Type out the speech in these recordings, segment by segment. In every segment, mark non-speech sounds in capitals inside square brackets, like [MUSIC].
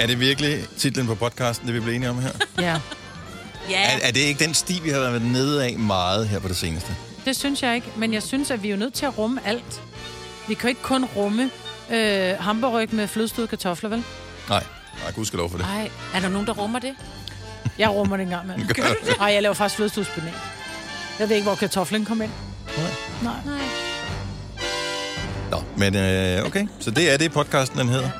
Er det virkelig titlen på podcasten, det vi blev enige om her? [LAUGHS] Ja, Ja, Er, er det ikke den sti, vi har været nede af meget her på det seneste? det synes jeg ikke. Men jeg synes, at vi er jo nødt til at rumme alt. Vi kan jo ikke kun rumme øh, hamburg med flødestøde kartofler, vel? Nej, nej, gud skal lov for det. Ej, er der nogen, der rummer det? Jeg rummer det engang med. [LAUGHS] Gør du det? Nej, jeg laver faktisk flødestødspenal. Jeg ved ikke, hvor kartoflen kom ind. Nej. Nej. Nej. Nå, men øh, okay. Så det er det, podcasten den hedder.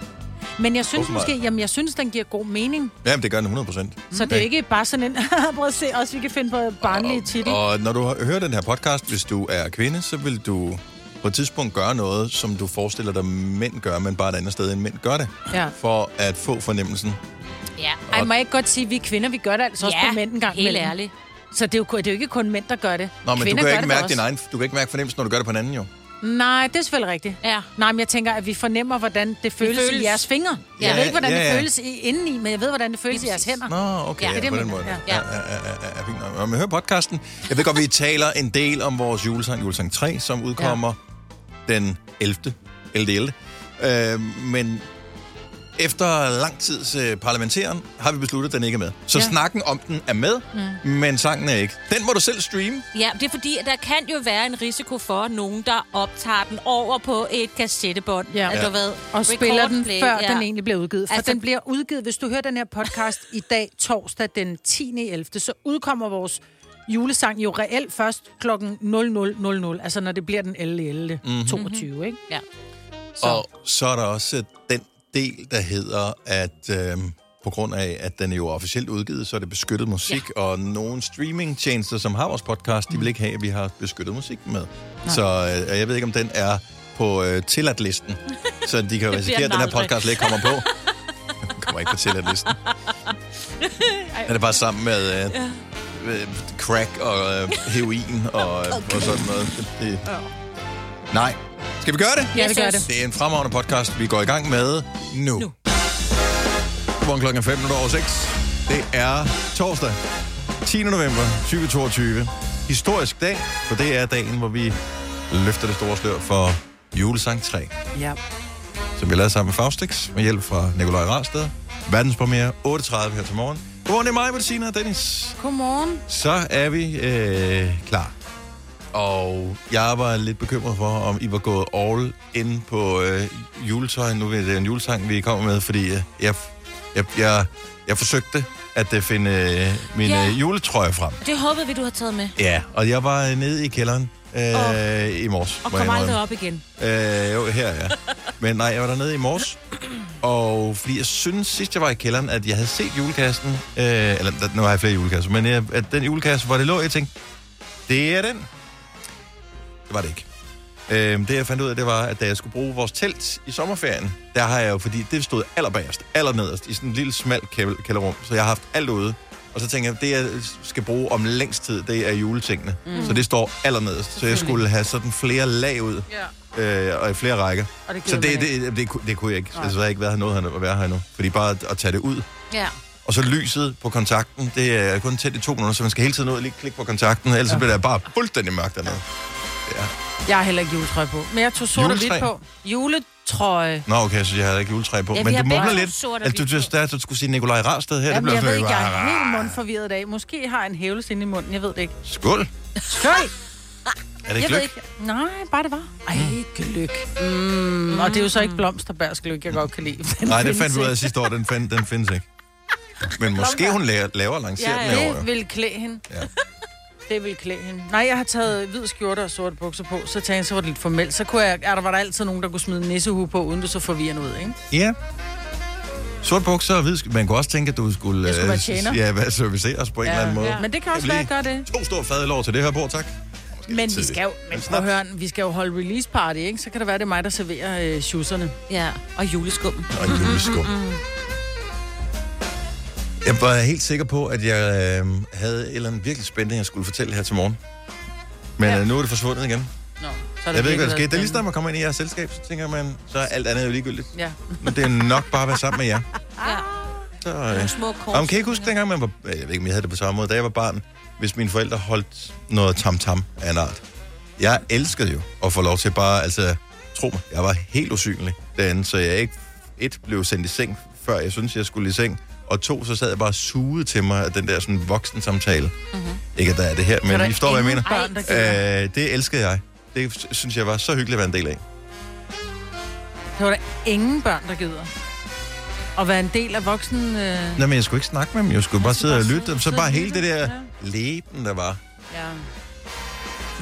Men jeg synes Åbenbart. måske, jamen jeg synes, den giver god mening. Jamen, det gør den 100 procent. Så det er ikke bare sådan en, [LAUGHS] prøv at se, også vi kan finde på barnlige titel. Og når du hører den her podcast, hvis du er kvinde, så vil du på et tidspunkt gøre noget, som du forestiller dig, mænd gør, men bare et andet sted, end mænd gør det. Ja. For at få fornemmelsen. Ja. Ej, må jeg ikke godt sige, at vi er kvinder, vi gør det altså også på mænd en gang helt imellem. ærligt. Så det er, jo, det er jo ikke kun mænd, der gør det. Nå, men Kvinder du kan, ikke mærke din egen, du kan ikke mærke fornemmelsen, når du gør det på en anden, jo. Nej, det er selvfølgelig rigtigt. Ja. Nej, men jeg tænker, at vi fornemmer, hvordan det føles, føles. føles. i jeres fingre. Ja, jeg ved ikke, hvordan ja, det ja. føles i, indeni, men jeg ved, hvordan det føles i jeres hænder. Nå, okay, Ja, ja, det er på den måde. ja. Ja, ja, ja, ja, ja, fint nok. Nå, Men hør podcasten. Jeg ved godt, vi taler en del om vores julesang, julesang 3, som udkommer ja. den 11. 11. 11. Øh, men efter lang tids øh, parlamenteren har vi besluttet, at den ikke er med. Så ja. Ja. snakken om den er med, mm. men sangen er ikke. Den må du selv streame. Ja, det er fordi, at der kan jo være en risiko for nogen, der optager den over på et kassettebånd. Ja. At du ved, Og spiller den, før ja. den egentlig bliver udgivet. For Altså- den bliver udgivet, hvis du hører den her podcast i dag, torsdag den 10. 11., så udkommer vores julesang jo reelt først klokken 00.00, altså når det bliver den 11. 11. Mhm. 22, ikke? Ja. Så. Og så er der også øh, den del, der hedder, at øh, på grund af, at den er jo officielt udgivet, så er det beskyttet musik, ja. og nogle streamingtjenester, som har vores podcast, de vil ikke have, at vi har beskyttet musik med. Nej. Så øh, jeg ved ikke, om den er på øh, tilladt-listen, [LAUGHS] så de kan risikere, at den her podcast ikke kommer på. Den [LAUGHS] kommer ikke på tilladt-listen. Er det bare sammen med øh, øh, crack og øh, heroin og, [LAUGHS] og sådan noget? Det, det... Nej. Skal vi gøre det? Ja, det gør det. Det er en fremragende podcast, vi går i gang med nu. Nu. Godmorgen klokken 5 over 6. Det er torsdag, 10. november 2022. Historisk dag, for det er dagen, hvor vi løfter det store slør for julesang 3, Ja. som vi lavede sammen med Faustix, med hjælp fra Nikolaj Rarsted. Verdenspremiere 8.30 her til morgen. Godmorgen, det er mig, Bettina og Dennis. Godmorgen. Så er vi øh, klar. Og jeg var lidt bekymret for, om I var gået all in på øh, juletøj. Nu er det en julesang, vi kommer med, fordi øh, jeg, jeg, jeg, jeg forsøgte at øh, finde øh, min Ja. øh, juletrøje frem. Det håbede vi, du har taget med. Ja, og jeg var nede i kælderen øh, i morges. Og jeg kom aldrig op igen. Øh, jo, her, ja. Men nej, jeg var dernede i morges. Og fordi jeg synes sidst, jeg var i kælderen, at jeg havde set julekassen. Øh, eller nu har jeg flere julekasser. Men jeg, at den julekasse, hvor det lå, jeg tænkte, det er den. Det var det ikke. Øh, det jeg fandt ud af, det var, at da jeg skulle bruge vores telt i sommerferien, der har jeg jo, fordi det stod allerbagerst, allernederst, i sådan en lille smal kæld- kælderrum, så jeg har haft alt ude. Og så tænker jeg, det jeg skal bruge om længst tid, det er juletingene. Mm. Så det står allernederst. Så jeg skulle have sådan flere lag ud, Ja. øh, og i flere rækker. Og det Så det, det, det, kunne- det kunne jeg ikke. Så jeg har ikke været her noget at være her endnu. Fordi bare at, at tage det ud. Ja. Og så lyset på kontakten, det er kun tændt i to minutter, så man skal hele tiden ud og lige klikke på kontakten, ellers ja. så bliver det bare fuldstændig mørkt dernede. Ja. Jeg har heller ikke juletrøje på. Men jeg tog sort og hvidt Juletræ? på. Juletrøje. Nå, okay, så jeg havde ikke juletræ på. Ja, vi Men har du begge mumler to lidt, sort og at du, hvidt du, på. der, du skulle sige Nikolaj Rarsted her. Jamen, det jeg blev ved ikke, jeg er helt mundforvirret i dag. Måske har jeg en hævelse inde i munden. Jeg ved det ikke. Skål. Skøj! Er det Jeg ved ikke. Nej, bare det var. Ej, gløk. Mm. Og det er jo så ikke blomsterbærsgløk, jeg godt kan lide. Nej, det fandt vi ud af sidste år, den, find, den findes ikke. Men måske hun laver, laver og lancerer Ja, den ja. herovre. Det vil klæde hende. Ja. Det vil klæde hende. Nej, jeg har taget hvid skjorte og sorte bukser på, så tænkte jeg, så var det lidt formelt. Så kunne jeg, er der var der altid nogen, der kunne smide en nissehue på, uden det så forvirrende ud, ikke? Ja. Sort bukser og hvid sk- Man kunne også tænke, at du skulle... Jeg skulle være øh, tjener. Ja, hvad serviceres på en eller anden måde. Men det kan også være, at jeg gør det. To store fadlår til det her bord, tak. Måske Men vi skal jo, men prøv at høre, vi skal jo holde release party, ikke? Så kan det være, det er mig, der serverer øh. Ja. Og juleskum. Og juleskum. Jeg var helt sikker på, at jeg øh, havde et eller andet virkelig spændende, jeg skulle fortælle her til morgen. Men Ja. ja. nu er det forsvundet igen. Nå, så er Jeg ved ikke, hvad der skete. Det er lige snart, man kommer ind i jeres selskab, så tænker man, så er alt andet jo ligegyldigt. spændende. Men det er nok bare at være sammen med jer. [LAUGHS] Ja. Så, Nogle øh. små kors. Om kan I ikke huske dengang, man var... Jeg ved ikke, om jeg havde det på samme måde. Da jeg var barn, hvis mine forældre holdt noget tam-tam af en art. Jeg elskede jo at få lov til bare... Altså, tro mig, jeg var helt usynlig derinde, så jeg ikke et blev sendt i seng før jeg synes, jeg skulle i seng. Og to, så sad jeg bare og sugede til mig af den der sådan voksen samtale. Mm-hmm. Ikke at der er det her, men der I forstår, hvad jeg mener. Børn, der. Øh, det elskede jeg. Det synes jeg var så hyggeligt at være en del af. Det var der ingen børn, der gider. At være en del af voksen... Øh... Nå, men jeg skulle ikke snakke med dem. Jeg skulle bare skulle sidde og bare lytte. sidde- Så bare og hele det der Ja. leben, der var. Ja.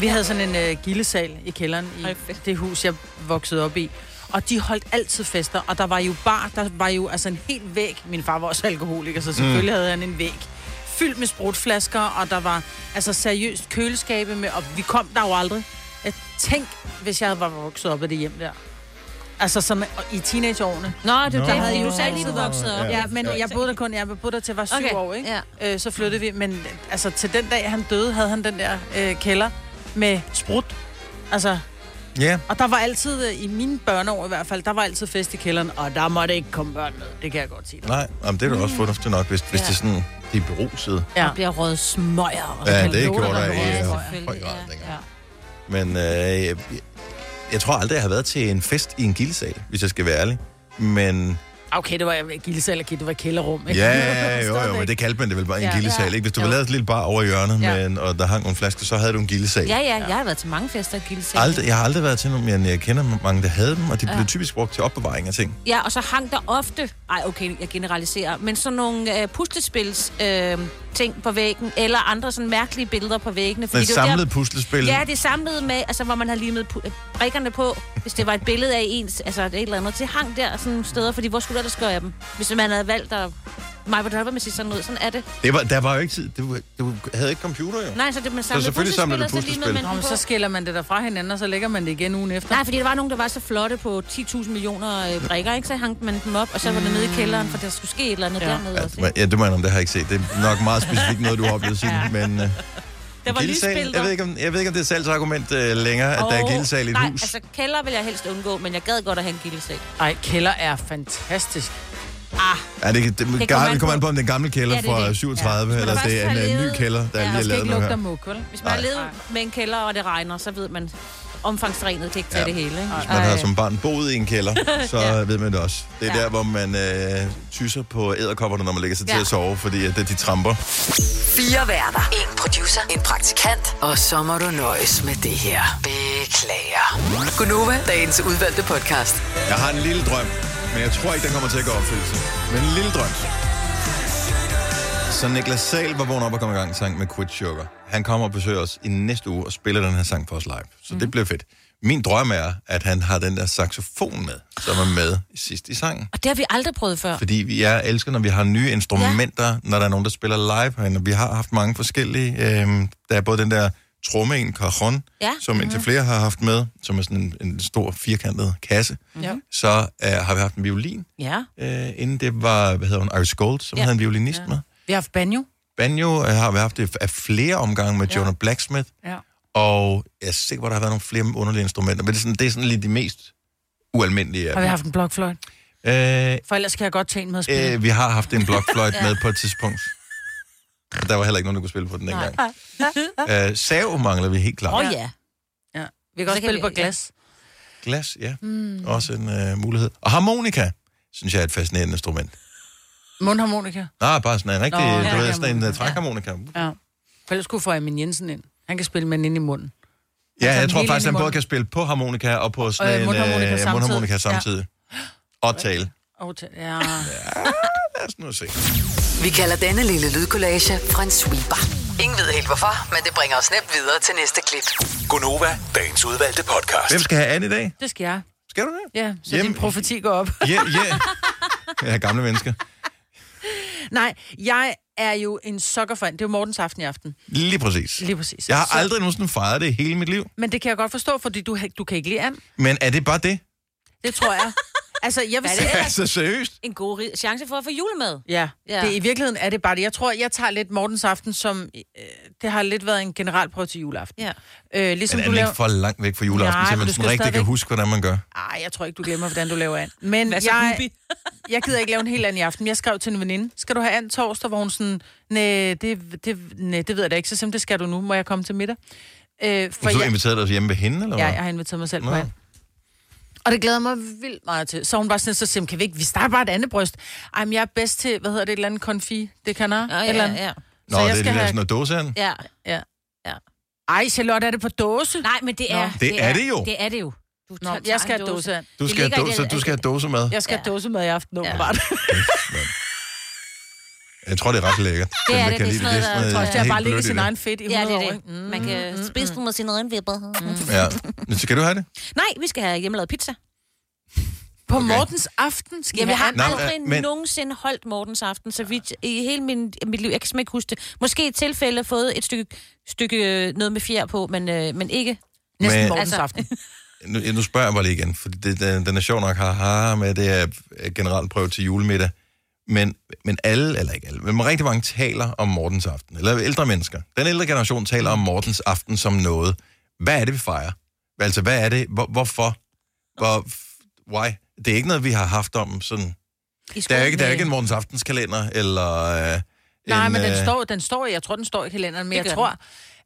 Vi havde sådan en øh, gildesal i kælderen i Ej, det hus, jeg voksede op i. Og de holdt altid fester, og der var jo bar, der var jo altså en helt væg. Min far var også alkoholiker, så selvfølgelig mm. havde han en væg fyldt med sprutflasker, og der var altså seriøst køleskabe med, og vi kom der jo aldrig. Jeg tænk, hvis jeg var vokset op i det hjem der. Altså som i teenageårene. Nå, det Nå. det, havde fordi I du jo selv lige vokset op. Ja. Ja, men jeg boede der kun, jeg boede der til var syv Okay, år, ikke? ja. Øh, så flyttede vi, men altså til den dag, han døde, havde han den der øh, kælder med sprut. Altså, Ja, og der var altid, øh, i mine børneår i hvert fald, der var altid fest i kælderen, og der måtte ikke komme børn med. Det kan jeg godt sige dig. nej, jamen, det er da også fornuftigt nok, hvis, hvis Ja. det er sådan, de er berusede. Ja. Der bliver røget smøger. og Ja, sådan det noget. gjorde der i Ja, øh, høj grad dengang. Men øh, jeg, jeg tror aldrig, jeg har været til en fest i en gildesal, hvis jeg skal være ærlig. Men Okay, det var gildesal, det var kælderrum. ikke? ja, [LAUGHS] jo, jo, men det kaldte man det vel bare en Ja. gildesal, ikke? Hvis du Jo. var lavet et lille bar over i hjørnet, Ja. men, og der hang nogle flasker, så havde du en gildesal. Ja, ja, jeg har været til mange fester i Gildesal. Aldrig, jeg har aldrig været til nogen, men jeg kender mange, der havde dem, og de blev typisk brugt til opbevaring af ting. Ja, og så hang der ofte, ej okay, jeg generaliserer, men sådan nogle øh, puslespils øh, ting på væggen, eller andre sådan mærkelige billeder på væggene. Men det var der- samlet puslespil. Ja, det samlet med, altså hvor man har limet brikkerne på, hvis det var et billede af ens, altså et eller andet. Det hang der sådan steder, fordi hvor skulle du ellers gøre af dem? Hvis man havde valgt at... Mig på med sige sådan noget, sådan er det. Det var, der var jo ikke tid. Du, du havde ikke computer, jo. Nej, så det man samlede selvfølgelig samlede du så puslespil. man Nå, men så skiller man det der fra hinanden, og så lægger man det igen ugen efter. Nej, fordi der var nogen, der var så flotte på 10.000 millioner øh, brikker, ikke? Så hang man dem op, og så var det nede i kælderen, for der skulle ske et eller andet Ja. dernede Ja, også. ja, det må jeg om det har jeg ikke set. Det er nok meget specifikt noget, du har oplevet siden. [LAUGHS] Men, uh, Der var lysbilleder. jeg ved, ikke, om, jeg ved ikke, om det er salgsargument uh, længere, at der er gildesal i et nej, hus. altså kælder vil jeg helst undgå, men jeg gad godt at have en gildesal. Ej, kælder er fantastisk. Ah, Ja, det, det, det, kommer det an kommer an på- om det er en gammel kælder Ja, det fra det. 37, Ja. eller det er en, har en ny kælder, der Ja, lige er lavet ikke nu her. muk, vel? hvis man har levet med en kælder, og det regner, så ved man, omfangsregnet kan ikke tage Ja. det hele. Ikke? Hvis man har som barn boet i en kælder, [LAUGHS] så Ja. ved man det også. Det er Ja. der, hvor man øh, tyser på æderkopperne, når man lægger sig til Ja. at sove, fordi at, de tramper. Fire værter. En producer. En praktikant. Og så må du nøjes med det her. Beklager. Gunova, dagens udvalgte podcast. Jeg har en lille drøm, men jeg tror ikke, den kommer til at gå opfyldelse. Men en lille drøm. Så Niklas Sal var vågen op og kom i gang sang med Quit Sugar. Han kommer og besøger os i næste uge og spiller den her sang for os live. Så mm. det bliver fedt. Min drøm er, at han har den der saxofon med, som er med sidst i sangen. Og det har vi aldrig prøvet før. Fordi vi er elsker, når vi har nye instrumenter, ja. når der er nogen, der spiller live herinde. Vi har haft mange forskellige. Øhm, der er både den der tromme, en cajon, Ja. som indtil flere har haft med, som er sådan en, en stor firkantet kasse. Ja. Så øh, har vi haft en violin, Ja. øh, inden det var, hvad hedder hun, Iris Gold, som ja. Ja. havde en violinist ja. med. Vi har haft banjo. Banjo øh, har vi haft det af flere omgange med ja. Jonah Blacksmith, Ja. og jeg er sikker på, at der har været nogle flere underlige instrumenter, men det er sådan, det er sådan lige de mest ualmindelige Har vi haft en blokfløjt? Øh, For ellers kan jeg godt tage en med at spille. Øh, vi har haft en blokfløjt [LAUGHS] med på et tidspunkt. Og der var heller ikke nogen, der kunne spille på den dengang. [LAUGHS] Øh, sav mangler vi helt klart. Åh Oh. ja. ja. Vi kan også spille på glas. Glas, ja. Mm. Også en øh, mulighed. Og harmonika, synes jeg er et fascinerende instrument. Mundharmonika. Nej, bare sådan en rigtig, Nå, Nå, ja, du ved, ja, sådan en ja. uh, trækharmonika. Ja. For ellers skulle få Amin Jensen ind. Han kan spille med den ind i munden. Ja, Altså, jeg tror helt faktisk, han både kan spille på harmonika og på Og, sådan øh, en mundharmonika øh, samtidig. mundharmonika samtidig. Og tale. Oh, t- ja. [LAUGHS] Lad os nu se. Vi kalder denne lille lydkollage en sweeper. Ingen ved helt hvorfor, men det bringer os nemt videre til næste klip. Gunova, dagens udvalgte podcast. Hvem skal have an i dag? Det skal jeg. Skal du det? Ja, så Hjem- din profeti går op. Ja, ja. Jeg er gamle mennesker. Nej, jeg er jo en sokkerfan. Det er jo Mortens aften i aften. Lige præcis. Lige præcis. Jeg har Så- aldrig nogensinde fejret det hele mit liv. Men det kan jeg godt forstå, fordi du, du kan ikke lide an. Men er det bare det? Det tror jeg. Altså, jeg vil er sige... det? Altså seriøst? En god chance for at få julemad. Ja, ja. Ja. Det, i virkeligheden er det bare det. Jeg tror, jeg tager lidt Mortens aften som... Øh, det har lidt været en generalprøve til juleaften. Ja. Øh, ligesom Men er du laver... ikke for langt væk fra juleaften, Nej, men man du sådan skal rigtig kan stadigvæk- huske, hvordan man gør? Ej, jeg tror ikke, du glemmer, hvordan du laver an. Men Hvad så, jeg, [LAUGHS] jeg gider ikke lave en helt anden i aften. Jeg skrev til en veninde, skal du have and torsdag, hvor hun sådan, nej, det, det, nej, det ved jeg da ikke. Så simpelthen, det skal du nu. Må jeg komme til middag? Øh, for For du jeg, inviteret dig hjem ved hende, eller ja, hvad? jeg har inviteret mig selv Nå. på and. Og det glæder mig vildt meget til. Så hun var sådan, så simpelthen, kan vi ikke, vi starter bare et andet bryst. Ej, men jeg er bedst til, hvad hedder det, et eller andet konfi, det kan jeg. Ja, eller ja, ja. Nå, Så det jeg er skal det der have- sådan noget dåseand. ja. Ja. Ja. Ej, Charlotte, er det på dåse? Nej, men det er... Nå. Det er det jo. Det er det jo. Du Nå, jeg skal have en dåse. Du Det skal, have dåse, det- du skal have dåsemad. Jeg skal have Ja. dåsemad i aften, åbenbart. Jeg tror, det er ret lækkert. Det er det. Det er sådan noget, der- tror Jeg har helt bare i sin egen fedt i Ja, 100 det er det. Man kan spise den med sine øjenvipper. Mm. Ja. Men Skal du have det? Nej, vi skal have hjemmelavet pizza. På Okay. Mortens aften skal Jamen, jeg har Nå, aldrig øh, men- nogensinde holdt Mortens aften, så vidt i hele min, mit liv. Jeg kan simpelthen ikke huske det. Måske i tilfælde fået et stykke, stykke øh, noget med fjer på, men, øh, men ikke... Næsten Men- Mortens Altså- aften. [LAUGHS] Nu, nu spørger jeg bare lige igen, for det, den, den er sjov nok har, med det er generalprøve til julemiddag. Men, men alle, eller ikke alle, men rigtig mange taler om Mortens aften. Eller ældre mennesker. Den ældre generation taler om Mortens aften som noget. Hvad er det, vi fejrer? Altså, hvad er det? Hvor, hvorfor? Hvor, why? Det er ikke noget, vi har haft om sådan... I Der er ikke, der er ikke en Mortens aftenskalender, eller... Øh, Nej, en, men den øh, står, den står, jeg tror, den står i kalenderen, men jeg tror...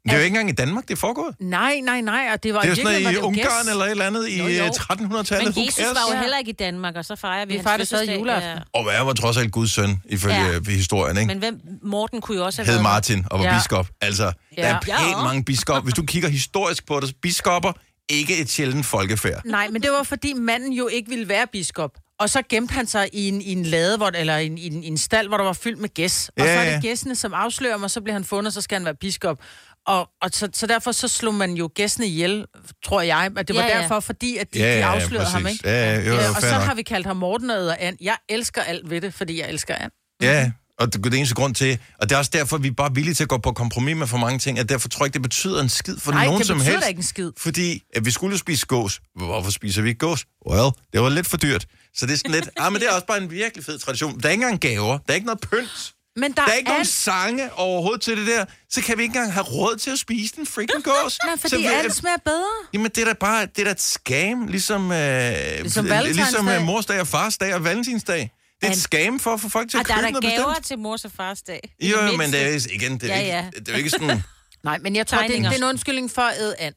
Det er jo ikke engang i Danmark, det er foregået. Nej, nej, nej, og det var Det er jo i sådan noget i Ungarn gæst. eller et eller andet i Jo, jo. øh, 1300-tallet. Men Jesus var jo Ja. heller ikke i Danmark, og så fejrer vi, Vi hans fejrer fødselsdag. juleaften. Ja. Og hvad var trods alt Guds søn, ifølge Ja. ja. historien, ikke? Men hvem, Morten kunne jo også have hed været... Martin og var ja. Ja. biskop. Altså, der er Ja. pænt Ja. mange biskop. Hvis du kigger historisk på det, biskopper, ikke et sjældent folkefærd. Nej, men det var fordi manden jo ikke ville være biskop. Og så gemte han sig i en, i en lade, hvor, eller i en, i, en, i en stald, hvor der var fyldt med gæs. Og Ja, så er ja. det gæssene, som afslører mig, så bliver han fundet, og så skal han være biskop. Og, og så, så derfor så slog man jo gæstene ihjel, tror jeg. At det var Ja, ja, ja. derfor, fordi at de, Ja, de ja, afslørede ham, præcis. ikke? Ja, ja, jo, og så nok. har vi kaldt ham Morten og And. Jeg elsker alt ved det, fordi jeg elsker and. Ja, og det er det eneste grund til, og det er også derfor, vi er bare villige til at gå på kompromis med for mange ting, at derfor tror jeg ikke, det betyder en skid for Nej, nogen det som betyder helst. da ikke en skid. Fordi at vi skulle spise gås. Hvorfor spiser vi ikke gås? Well, det var lidt for dyrt. Så det er sådan lidt, ah, men det er også bare en virkelig fed tradition. Der er ikke engang gaver, der er ikke noget pynt. Men der, Der er ikke nogen and. sange overhovedet til det der, så kan vi ikke engang have råd til at spise den freaking gås. Nej, så fordi vi, and smager bedre. Jamen, det er da bare det er da et scam, ligesom, øh, Ligesom ligesom øh, morsdag og farsdag og valentinsdag. Det er et scam for at få folk til Og at der er købe der noget gaver bestemt. til mors og fars dag. Jo, det men det er igen, det er, Ja, ikke, ja. det er jo ikke sådan... [LAUGHS] Nej, men jeg tror, det, det er en undskyldning for at æde and.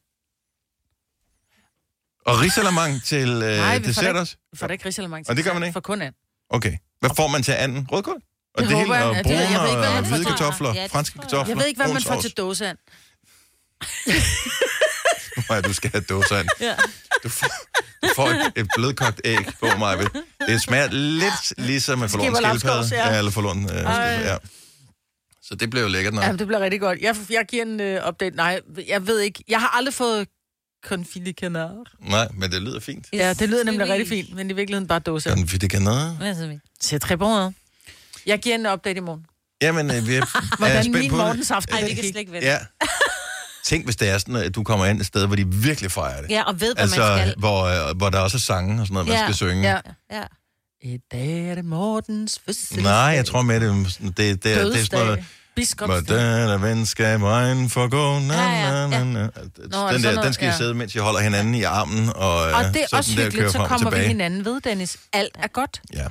Og risalamang til øh, Nej, dessert det også? Vi får da ikke risalemang Og det gør man ikke? For kun and. Okay. Hvad får man til anden? Rødkål? Og Det det, hele, jeg. og brune jeg ved ikke, hvad og man får hvide til- kartofler, Ja, franske kartofler. Jeg ved ikke, hvad man får til dåseand. Nej, [LAUGHS] du skal have dåsand. Ja. Du får, du får et, et blødkogt æg på mig. Det smager lidt ligesom en forloren Skipper skildpadde. Ja. Ja, eller forloren øh, ja. Så det bliver jo lækkert nok. Ja, det bliver rigtig godt. Jeg, jeg giver en uh, update. Nej, jeg ved ikke. Jeg har aldrig fået confit de canard. Nej, men det lyder fint. Ja, det lyder nemlig rigtig fint, men i virkeligheden bare dåse. Så vi? C'est très bon, hein? Jeg giver en update i morgen. Jamen, øh, vi er, [LAUGHS] er Hvordan spændt min på det. morgens aften Ej, den vi kan slet ikke vente. Ja. Tænk, hvis det er sådan, at du kommer ind et sted, hvor de virkelig fejrer det. Ja, og ved, hvad man Altså, skal. hvor, øh, hvor der også er sange og sådan noget, man Ja. skal synge. Ja. Ja. I dag er det Mortens fødselsdag. Nej, jeg tror med, det, er det, det, det, det er sådan noget... Biskopsdag. Hvordan er venskab vejen for gå? Na, Ja, ja, na, na, er Den, der, den skal I Ja. sidde, mens I holder hinanden i armen. Og, Og øh, det er så også hyggeligt, så kommer vi hinanden ved, Dennis. Alt er godt. Ja.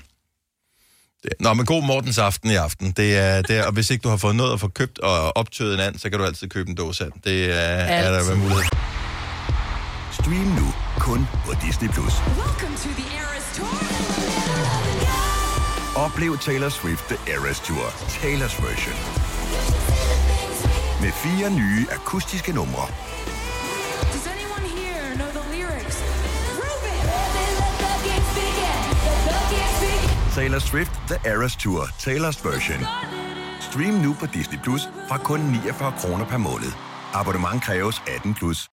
Nå, men god Mortens aften i aften. Det er, det er, og hvis ikke du har fået noget at få købt og optøet en and, så kan du altid købe en dåse and. Det er, er der Altid. med mulighed. Stream nu kun på Disney+. Plus. Oplev Taylor Swift The Eras Tour, Taylor's version. Med fire nye akustiske numre. Taylor Swift The Eras Tour, Taylor's version. Stream nu på Disney Plus fra kun 49 kroner per måned. Abonnement kræves 18 plus.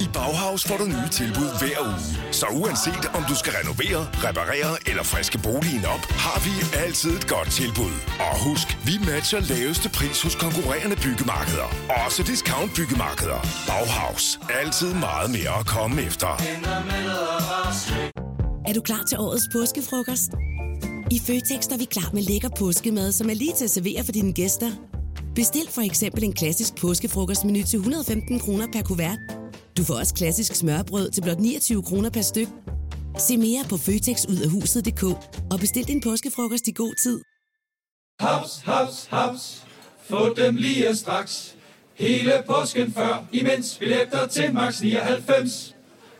I Bauhaus får du nye tilbud hver uge. Så uanset om du skal renovere, reparere eller friske boligen op, har vi altid et godt tilbud. Og husk, vi matcher laveste pris hos konkurrerende byggemarkeder. Også discount byggemarkeder. Bauhaus. Altid meget mere at komme efter. Er du klar til årets påskefrokost? I Føtex er vi klar med lækker påskemad, som er lige til at servere for dine gæster. Bestil for eksempel en klassisk påskefrokostmenu til 115 kroner per kuvert. Du får også klassisk smørbrød til blot 29 kroner per styk. Se mere på føtexudafhuset.dk og bestil din påskefrokost i god tid. Haps, haps, haps. Få dem lige straks. Hele påsken før, imens billetter til max 99.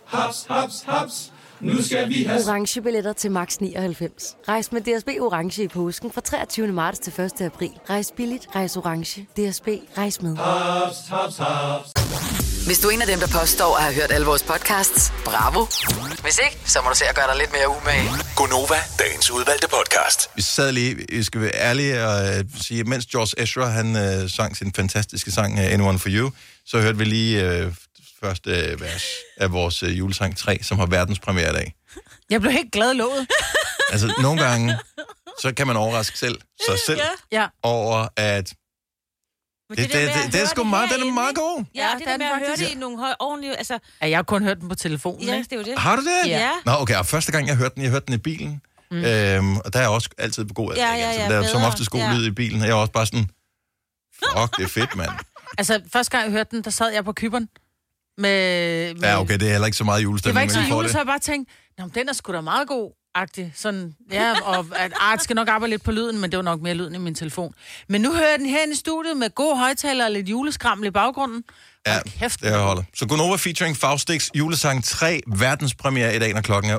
haps, haps, haps. Nu skal vi have orange billetter til max 99. Rejs med DSB orange i påsken fra 23. marts til 1. april. Rejs billigt, rejs orange. DSB rejs med. haps, haps, haps. Hvis du er en af dem, der påstår at have hørt alle vores podcasts, bravo. Hvis ikke, så må du se at gøre dig lidt mere umage. Gonova, dagens udvalgte podcast. Vi sad lige, vi skal være ærlige og øh, sige, mens George Ezra, han øh, sang sin fantastiske sang uh, Anyone For You, så hørte vi lige øh, første øh, vers af vores øh, julesang 3, som har verdenspremiere i dag. Jeg blev helt glad i låget. Altså, nogle gange, så kan man overraske selv, sig selv, Ja. over at... Men Det, det, det, det, det er sgu meget, den er meget god. Ja, det det der er med at høre det i nogle høje, ordentlige... Altså, ja, jeg har kun hørt den på telefonen. ja, ikke? det er jo det. Har du det? Ja. Nå, okay, og første gang jeg hørte den, jeg hørte den i bilen. Mm. Øhm, og der er også altid god Ja, ja, altid, ja, der er som oftest god Ja. lyd i bilen, og jeg var også bare sådan, fuck, det er fedt, mand. Altså, første gang jeg hørte den, der sad jeg på kyberen. Med, med, Ja, okay, det er heller ikke så meget Det var julestemning, ikke så jule, så jeg bare tænkte, Nå, den er sgu da meget god. Agtig. Sådan, ja, og at Art skal nok arbejde lidt på lyden, men det var nok mere lyden i min telefon. Men nu hører jeg den her i studiet med gode højtaler og lidt juleskrammel i baggrunden. Ja, Hold kæft, det holder. Så Gonova featuring Faustix julesang 3, verdenspremiere i dag, når klokken er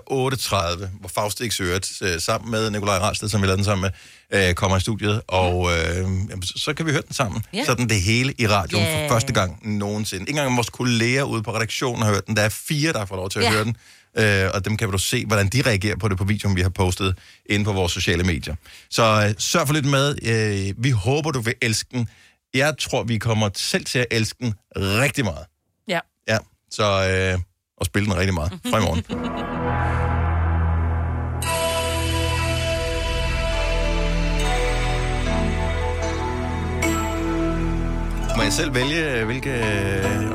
8.30, hvor Faustix øvrigt øh, sammen med Nikolaj Ralsted, som vi lavede den sammen med, øh, kommer i studiet, og øh, jamen, så, kan vi høre den sammen. Ja. Sådan det hele i radioen Ja. for første gang nogensinde. Ikke engang vores kolleger ude på redaktionen har hørt den. Der er fire, der har fået lov til at Ja. høre den. Øh, og dem kan du se, hvordan de reagerer på det på videoen, vi har postet inde på vores sociale medier. Så øh, sørg for lidt med. Øh, vi håber, du vil elske den. Jeg tror, vi kommer selv til at elske den rigtig meget. Ja. Ja, så øh, og spille den rigtig meget fra i morgen. [LAUGHS] Må jeg selv vælge, hvilke...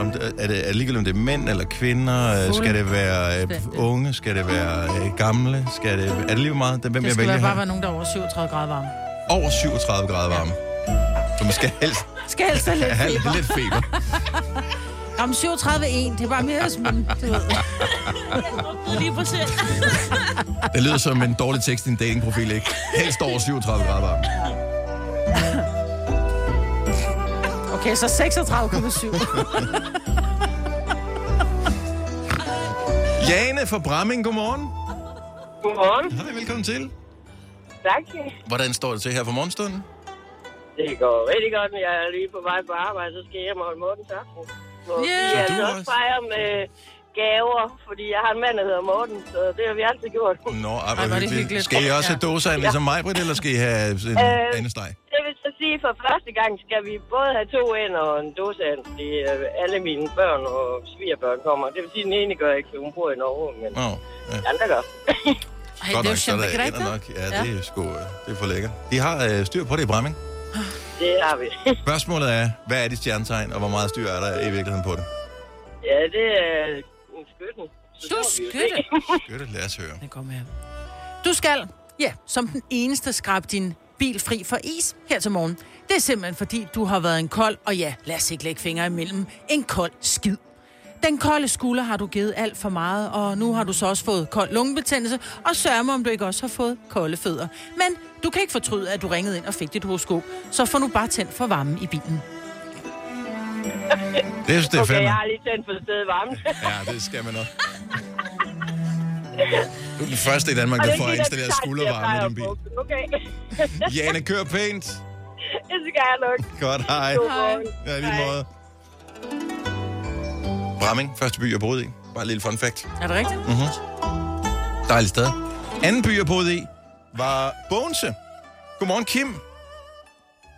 Om det, er, det, er det ligegyldigt, om det er mænd eller kvinder? Skal det være øh, unge? Skal det være øh, gamle? Skal det, er det lige meget, hvem Det jeg skal vælger være, bare her? være nogen, der er over 37 grader varme. Over 37 grader varme. Så man skal helst Skal helst have lidt [LAUGHS] have feber. lidt feber. Om 37 1, det er bare mere som, du ved. [LAUGHS] Lige præcis. Det lyder som en dårlig tekst i en datingprofil, ikke? Helst over 37 grader varme. Okay, så 36,7. [LAUGHS] Jane fra Bramming, godmorgen. Godmorgen. Hej, velkommen til. Tak. Hvordan står det til her for morgenstunden? Det går rigtig godt. Jeg er lige på vej på arbejde, så skal jeg hjem og holde Mortens aften. Så Yeah. du altså også? også fejre med gaver, fordi jeg har en mand, der hedder Morten, så det har vi altid gjort. Nå, ej, Ej, hvor hyggeligt. hyggeligt. Skal I også have dåser ind, ligesom mig, Britt, eller skal I have en Øh, andesteg? Det vil så sige, for første gang skal vi både have to ind og en dåse ind, fordi øh, alle mine børn og svigerbørn kommer. Det vil sige, at den ene gør ikke, for hun bor i Norge, men Nå, ja. de andre gør. Ej, Godt det er nok, jo så er der nok. Ja, det er sgu, øh, det er for lækkert. De har øh, styr på det i Bramming. Det har vi. [LAUGHS] Spørgsmålet er, hvad er dit stjernetegn, og hvor meget styr er der i virkeligheden på det? ja, det er skytten. Så Du jo skytte. Skytte, lad os høre. Det kommer her. Du skal, ja, som den eneste skrabe din bil fri for is her til morgen. Det er simpelthen fordi, du har været en kold, og ja, lad os ikke lægge fingre imellem, en kold skid. Den kolde skulder har du givet alt for meget, og nu har du så også fået kold lungebetændelse, og sørg mig, om du ikke også har fået kolde fødder. Men du kan ikke fortryde, at du ringede ind og fik dit horoskop, så få nu bare tændt for varmen i bilen. Det synes det er Okay, fandme. jeg har lige tændt for stedet varmt. [LAUGHS] Ja, det skal man nok. Du er den første i Danmark, der er får installeret skuldervarme i din bil. Okay. [LAUGHS] Jane, kør pænt. det skal jeg nok. Godt, hej. Godmorgen. Ja, i lige Hej. måde. Bramming, første by, jeg boede i. Bare et lille fun fact. Er det rigtigt? Mm-hmm. Dejligt sted. Anden by, jeg boede i, var Bogense. Godmorgen, Kim.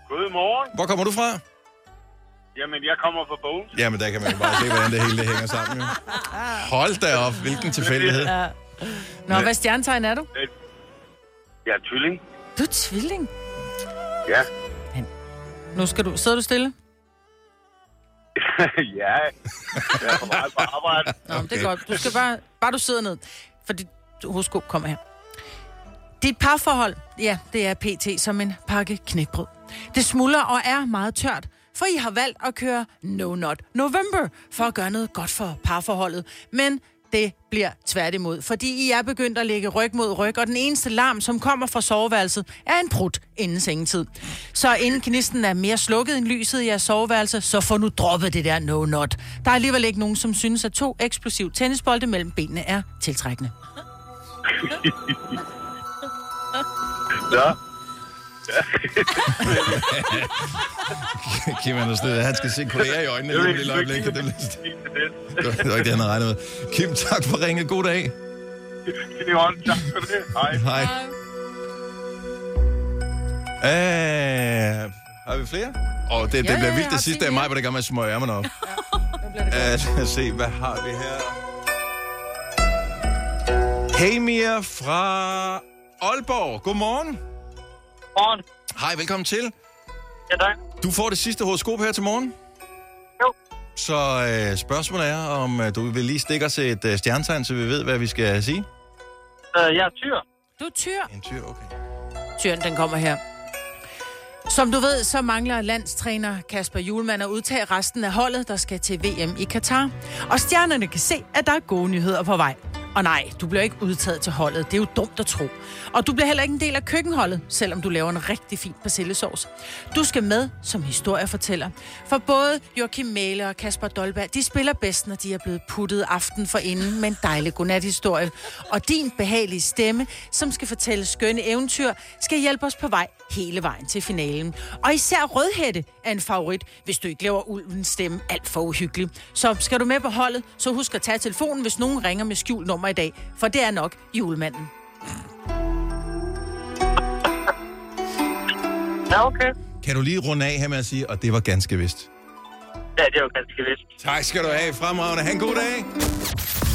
Godmorgen. Hvor kommer du fra? Jamen, jeg kommer fra Bogen. Jamen, der kan man jo bare se, hvordan det hele det hænger sammen. Jo. Hold da op, hvilken tilfældighed. Ja. Nå, hvad stjernetegn er du? Jeg er tvilling. Du er tvilling. Ja. Nu skal du... Sidder du stille? [LAUGHS] ja. Jeg er på vej på arbejde. Nå, okay. det er godt. Du skal bare... Bare du sidder ned. For dit horoskop kommer her. Dit parforhold, ja, det er pt. som en pakke knækbrød. Det smuldrer og er meget tørt, for I har valgt at køre No Not November for at gøre noget godt for parforholdet. Men Det bliver tværtimod, fordi I er begyndt at lægge ryg mod ryg, og den eneste larm, som kommer fra soveværelset, er en prut inden sengetid. Så inden knisten er mere slukket end lyset i jeres soveværelse, så får nu droppet det der no-not. Der er alligevel ikke nogen, som synes, at to eksplosiv tennisbolde mellem benene er tiltrækkende. Ja. Kim Anders Nede, han skal se kolleger i øjnene lige om lille øjeblik. Det, det var- ikke det, han havde regnet med. Kim, tak for ringet. God dag. Er. Tak for det. Hej. Hej. Øh, har vi flere? Og det, det Ja, bliver vildt det sidste af mig, hvor det gør med smøge ærmerne op. Ja, lad os se, hvad har vi her? Hey Mia fra Aalborg. Godmorgen. Morgen. Hej, velkommen til. Ja, tak. Du får det sidste horoskop her til morgen. Jo. Så øh, spørgsmålet er, om øh, du vil lige stikke os et øh, stjernetegn, så vi ved, hvad vi skal sige. Uh, jeg er tyr. Du er tyr. En tyr, okay. Tyren, den kommer her. Som du ved, så mangler landstræner Kasper Julemand at udtage resten af holdet, der skal til VM i Katar. Og stjernerne kan se, at der er gode nyheder på vej. Og nej, du bliver ikke udtaget til holdet. Det er jo dumt at tro. Og du bliver heller ikke en del af køkkenholdet, selvom du laver en rigtig fin persillesauce. Du skal med som historiefortæller. For både Joachim Mæle og Kasper Dolberg, de spiller bedst, når de er blevet puttet aften for inden med en dejlig godnathistorie. Og din behagelige stemme, som skal fortælle skønne eventyr, skal hjælpe os på vej hele vejen til finalen. Og især Rødhætte er en favorit, hvis du ikke laver ulvens stemme alt for uhyggelig. Så skal du med på holdet, så husk at tage telefonen, hvis nogen ringer med skjult nummer i dag, for det er nok julemanden. Ja, okay. Kan du lige runde af her med at sige, og det var ganske vist. Ja, det jo ganske vist. Tak skal du have. Fremragende. Ha' en god dag.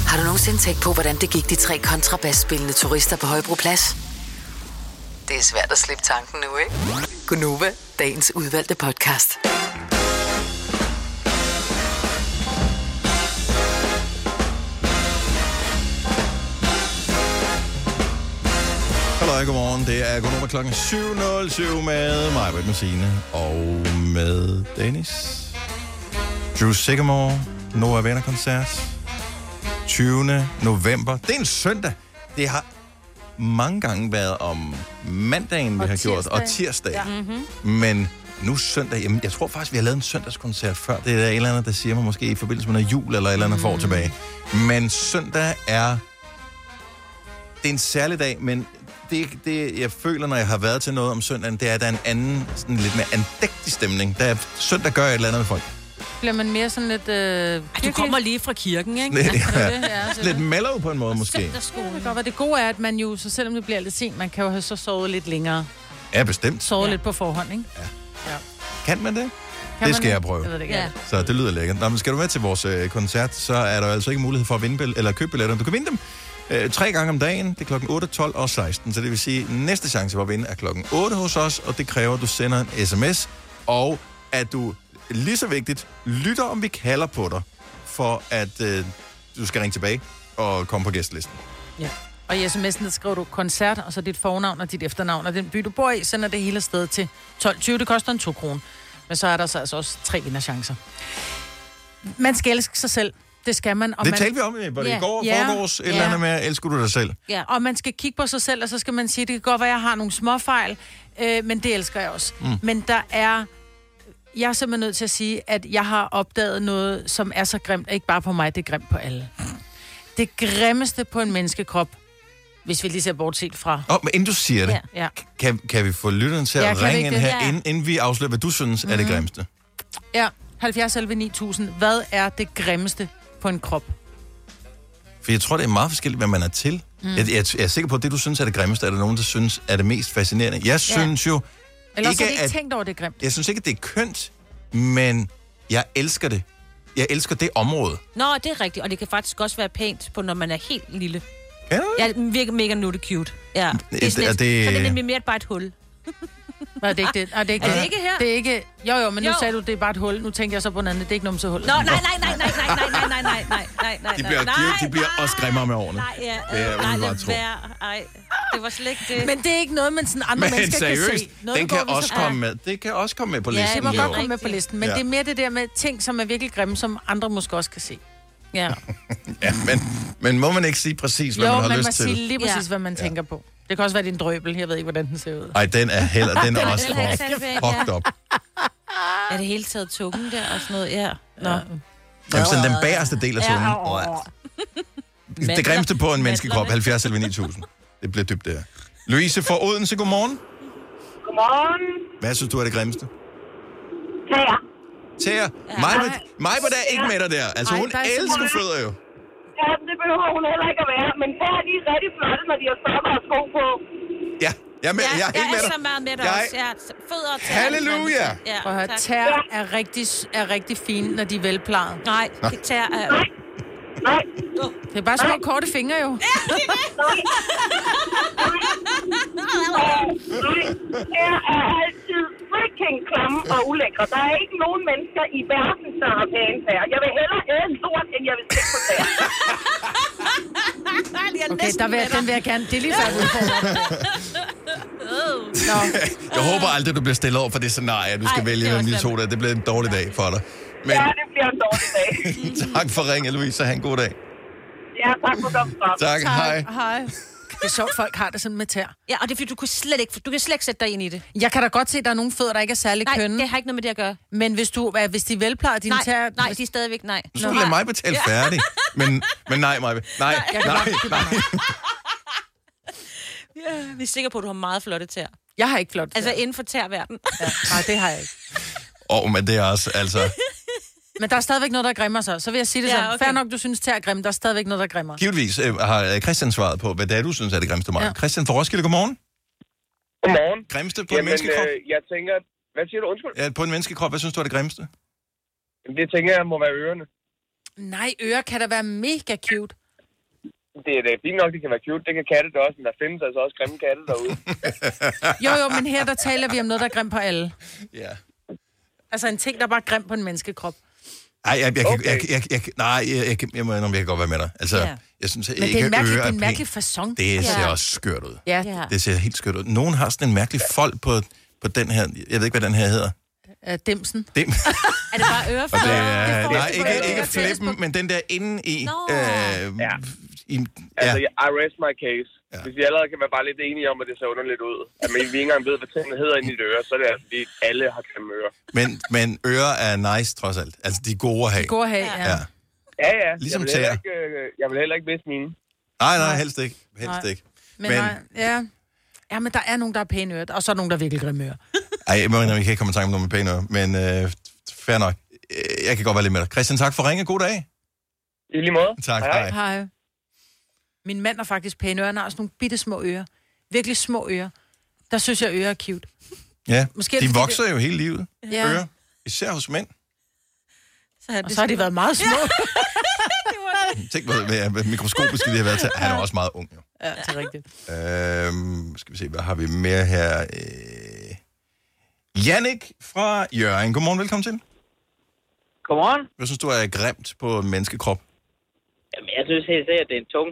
Har du nogensinde tænkt på, hvordan det gik de tre kontrabasspillende turister på Højbroplads? Det er svært at slippe tanken nu, ikke? Gunova, dagens udvalgte podcast. Hallo, godmorgen. Det er godnummer klokken 7.07 med mig, Britt Messine, og med Dennis. Drew Sigamore, Nova Venner koncert. 20. november. Det er en søndag. Det har mange gange været om mandagen, vi Og har gjort, og tirsdag. tirsdag. Ja. Mm-hmm. Men nu søndag, jamen, jeg tror faktisk, vi har lavet en søndagskoncert før. Det er der et eller andet, der siger mig måske i forbindelse med noget jul eller et eller andet mm. for tilbage. Men søndag er... Det er en særlig dag, men det, det, jeg føler, når jeg har været til noget om søndagen, det er, at der er en anden, sådan lidt mere andægtig stemning. Der er, søndag gør et eller andet med folk. Bliver man mere sådan lidt... Øh, Du kommer lige fra kirken, ikke? Lidt, det [LAUGHS] ja, det, ja, lidt mellow på en måde, måske. Søndagsskolen. Det kan godt. Det gode er, at man jo, så selvom det bliver lidt sent, man kan jo have så sovet lidt længere. Ja, bestemt. Sovet Ja. lidt på forhånd, ikke? Kan man det? Kan det man skal jeg prøve. Jeg ved det ikke. Ja. Ja. Så det lyder lækkert. Nå, men skal du med til vores øh, koncert, så er der altså ikke mulighed for at vinde bill- eller købe billetter. Du kan vinde dem øh, tre gange om dagen. Det er klokken 8, 12 og 16. Så det vil sige, at næste chance for at vinde er klokken 8 hos os, og det kræver, at du sender en sms, og at du, lige så vigtigt, lytter, om vi kalder på dig, for at øh, du skal ringe tilbage og komme på gæstelisten. Ja. Og i sms'en, der skriver du koncert, og så dit fornavn og dit efternavn, og den by, du bor i, sender det hele sted til 12.20. Det koster en 2 kroner. Men så er der så altså også tre vinderchancer. Man skal elske sig selv. Det skal man. Og det man, talte vi om øh, var det Ja. i går, Ja. forgårs, et Ja. eller andet med, elsker du dig selv? Ja. Og man skal kigge på sig selv, og så skal man sige, det kan godt være, at jeg har nogle småfejl, øh, men det elsker jeg også. Mm. Men der er... Jeg er simpelthen nødt til at sige, at jeg har opdaget noget, som er så grimt, ikke bare på mig, det er grimt på alle. Det grimmeste på en menneskekrop, hvis vi lige ser bortset fra... Åh, oh, men inden du siger det, Ja. Ja, kan, kan vi få lytteren til Ja, at ringe ind her, Ja. inden, inden vi afslører, hvad du synes mm. er det grimmeste? ja 70 11 9000. Hvad er det grimmeste på en krop? For jeg tror, det er meget forskelligt, hvad man er til. Mm. Jeg, jeg, jeg er sikker på, at det, du synes er det grimmeste, er der nogen, der synes er det mest fascinerende. Jeg synes jo Eller ikke, har de ikke at, tænkt over, det er grimt. jeg synes ikke, at det er kønt, men jeg elsker det. Jeg elsker det område. Nå, det er rigtigt. Og det kan faktisk også være pænt, på, når man er helt lille. Det? Ja, den virker mega nutte cute. Ja. Det er, sådan er et, det- Så det er nemlig mere bare et hul. [LAUGHS] Nej, det er ikke det. Nej, det er ikke Er det. det ikke her? Det er ikke... Jo, jo, men nu Jo. sagde du, det er bare et hul. Nu tænker jeg så på noget andet. Det er ikke numsehul. Nå, nej, nej, nej, nej, nej, nej, nej, nej, nej, nej, nej, nej, De bliver, nej, de, de bliver også grimmere med årene. Nej, ja, Det er øh, nej, lad tro. være. Ej, det var slet ikke det. Men det er ikke noget, man sådan andre Men mennesker seriøst, kan se. Noget, den kan også så- komme med, det kan også komme med på Ja, listen. Det må jo. godt komme med på listen, men Ja. ja. det er mere det der med ting, som er virkelig grimme, som andre måske også kan se. Ja. Ja, men, men må man ikke sige præcis, hvad Jo, man har man lyst må til? sige lige præcis, Ja. hvad man tænker på. Det kan også være, det er en drøbel. Jeg ved ikke, hvordan den ser ud. Ej, den er heller, [LAUGHS] den er er også for fucked up. [LAUGHS] Er det hele taget tungen der og sådan noget? Ja. Nå. Jamen, sådan den bagerste del af tungen. Ja, [LAUGHS] Det grimmeste på en menneskekrop, 70 eller 9000. Det bliver dybt der. Louise fra Odense, godmorgen. Godmorgen. Hvad synes du er det grimmeste? Tæer. Tæer. Mig, mig var der ikke med dig der. Altså, Ej, hun er elsker fødder jo. Ja, det behøver hun heller ikke at være. Men de er rigtig flotte, når de har sokker og sko på. Ja, jeg er, med, jeg er helt med jeg er dig. så meget med dig Jeg- også. Ja, fødder og. Halleluja! Ja, Prøv at høre, tær er rigtig, er rigtig fine, når de er velplejet. Nej, det tær er... Nej. Det er bare små korte fingre jo. Tæer [LAUGHS] er altid freaking klamme og ulækre. Der er ikke nogen mennesker i verden, der har pæne tæer. Jeg vil hellere æde en lort, end jeg vil stikke på tæer. Okay, der vil jeg, den vil jeg gerne. Det er lige før, du får [LAUGHS] Nå. Jeg håber aldrig, du bliver stillet over for det scenarie, at du skal Ej, vælge mellem de to der. Det bliver en dårlig dag for dig. Men Ja, det bliver en dårlig dag. [LAUGHS] tak for ringen, Louise. Ha' en god dag. Ja, tak for godt svar. Tak, hej. Hej. Det er sjovt, folk har det sådan med tær. Ja, og det er fordi, du kan slet ikke, du kan slet ikke sætte dig ind i det. Jeg kan da godt se, at der er nogle fødder, der ikke er særlig Nej, kønne. det har ikke noget med det at gøre. Men hvis, du, hvis de er velplejet, dine Nej, tær... nej, de er stadigvæk nej. Du skulle lade mig betale færdig. Men, men nej, Maja. Nej, Jeg kan nej, godt- [LAUGHS] nej. Ja, vi er sikre på, at du har meget flotte tær. Jeg har ikke flotte Altså inden for tærverden. Ja, nej, det har jeg ikke. Åh, oh, men det er også, altså... Men der er stadigvæk noget, der grimmer sig. Så vil jeg sige det Ja, sådan. okay. Fair nok, du synes, tær er grimme. Der er stadigvæk noget, der grimmer. Givetvis øh, har øh, Christian svaret på, hvad det er, du synes er det grimmeste mig. Ja. Christian fra Roskilde, godmorgen. Godmorgen. Grimmeste på en menneskekrop? Øh, jeg tænker... Hvad siger du? Undskyld. Ja, på en menneskekrop, hvad synes du er det grimmeste? Jamen, Det tænker jeg må være ørerne. Nej, ører kan da være mega cute. Det er, det fint nok, det kan være cute. Det kan katte det også, men der findes altså også grimme katte derude. [LAUGHS] Jo, jo, men her der taler vi om noget, der er grimt på alle. Ja. Altså en ting, der er bare grimt på en menneskekrop. Ej, jeg, jeg, okay. jeg, jeg, jeg, jeg, nej, jeg, jeg, jeg, må indrømme, jeg kan godt være med dig. Altså, Ja. jeg synes Men det ikke, er en mærkelig, det er en mærkelig fasong. Det ser Ja. også skørt ud. Ja. Det ser helt skørt ud. Nogen har sådan en mærkelig fold på, på den her, jeg ved ikke, hvad den her hedder. Uh, dimsen. Dim. [LAUGHS] Er det bare ørefødder? det er, får nej, ikke, ikke flippen, men den der inde i. Nå. Øh, Ja. i ja. Altså, I rest my case. Ja. Hvis vi allerede kan være bare lidt enige om, at det ser underligt ud, at man ikke engang ved, hvad tingene hedder inde i det øre, så er det altså, fordi alle har grimme ører. men, men ører er nice, trods alt. Altså, de er gode at have. God at have, ja. Ja. Ja, ja. Ligesom jeg vil heller tæer. ikke, øh, jeg vil heller ikke miste mine. Nej, nej, helst ikke. Helst Nej. ikke. Men, men, nej, ja. ja, men der er nogen, der er pæne ører, og så er nogen, der er virkelig grimme ører. [LAUGHS] Ej, jeg må indrømme, jeg kan ikke komme i tanke om nogen med pæne ører, men øh, fair nok. Jeg kan godt være lidt med dig. Christian, tak for ringe. God dag. I lige måde. Tak, hej. Hej. Min mand har faktisk pæne ører, han har sådan nogle bitte små ører. Virkelig små ører. Der synes jeg, ører er cute. Ja, Måske de det, vokser jo hele livet. Ja. Ører. Især hos mænd. Så har, og så har de været meget små. [LAUGHS] Tænk, hvor hvad- hvad mikroskopisk de har været til. Han er også meget ung, jo. ja, det er rigtigt. Øhm, skal vi se, hvad har vi mere her? Øh... Jannik fra Jørgen. Godmorgen, velkommen til. Godmorgen. Hvad synes du er grimt på en menneskekrop? Jamen, jeg synes helt sikkert, at det er en tung.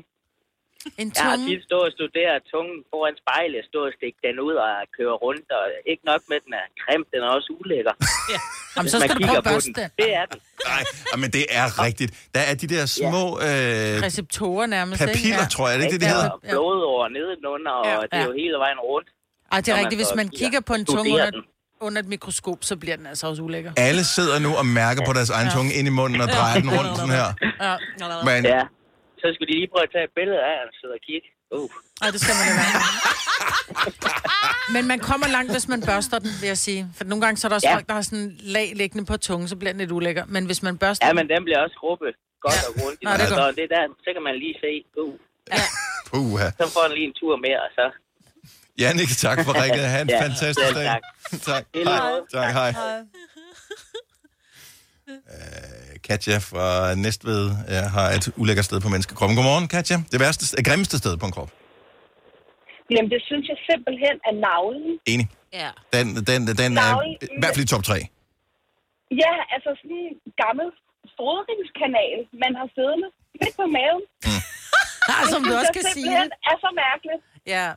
En Jeg har tunge? tit stået og studeret tungen foran spejlet, stå og stikke den ud og køre rundt, og ikke nok med, den er grim, den er også ulækker. [LAUGHS] ja. Jamen, så skal du prøve at børste den. Det er den. Nej, ah, men det er rigtigt. Der er de der små... Øh, Receptorer nærmest, ikke? papiller, tror jeg. Er det ikke det, de hedder? Og blod over nedenunder, og Ja. det er jo hele vejen rundt. Ej, det er rigtigt. Hvis man kigger- på en tunge under, under et mikroskop, så bliver den altså også ulækker. Alle sidder nu og mærker på deres egen tunge ind i munden og drejer den rundt sådan her. Ja. Men Ja. Så skulle de lige prøve at tage et billede af, og sidde og kigge. Uh. Ej, det skal man jo være. [LAUGHS] Men man kommer langt, hvis man børster den, vil jeg sige. For nogle gange så er der også Ja. ja. folk, der har sådan en lag liggende på tungen, så bliver den lidt ulækker. Men hvis man børster Ja, men den bliver også gruppe godt og grundigt. Nå, det er så godt. det der, så kan man lige se. Uh. [LAUGHS] puha. Så får den lige en tur mere, og så... Jannik, tak for ringet. Ha' en Ja, fantastisk selv dag. tak. [LAUGHS] tak. Hej. Tak, hej. Øh, Katja fra Næstved øh, har et ulækkert sted på menneskekroppen. Godmorgen, Katja. Det værste, øh, grimmeste sted på en krop. Jamen, det synes jeg simpelthen er navlen. Enig. Ja. Den, den, den er Navlen. i hvert fald i top 3. Ja, altså sådan en gammel fodringskanal, man har siddende midt på maven. Ah, [LAUGHS] som Det du også kan sige. simpelthen er så mærkeligt. Ja.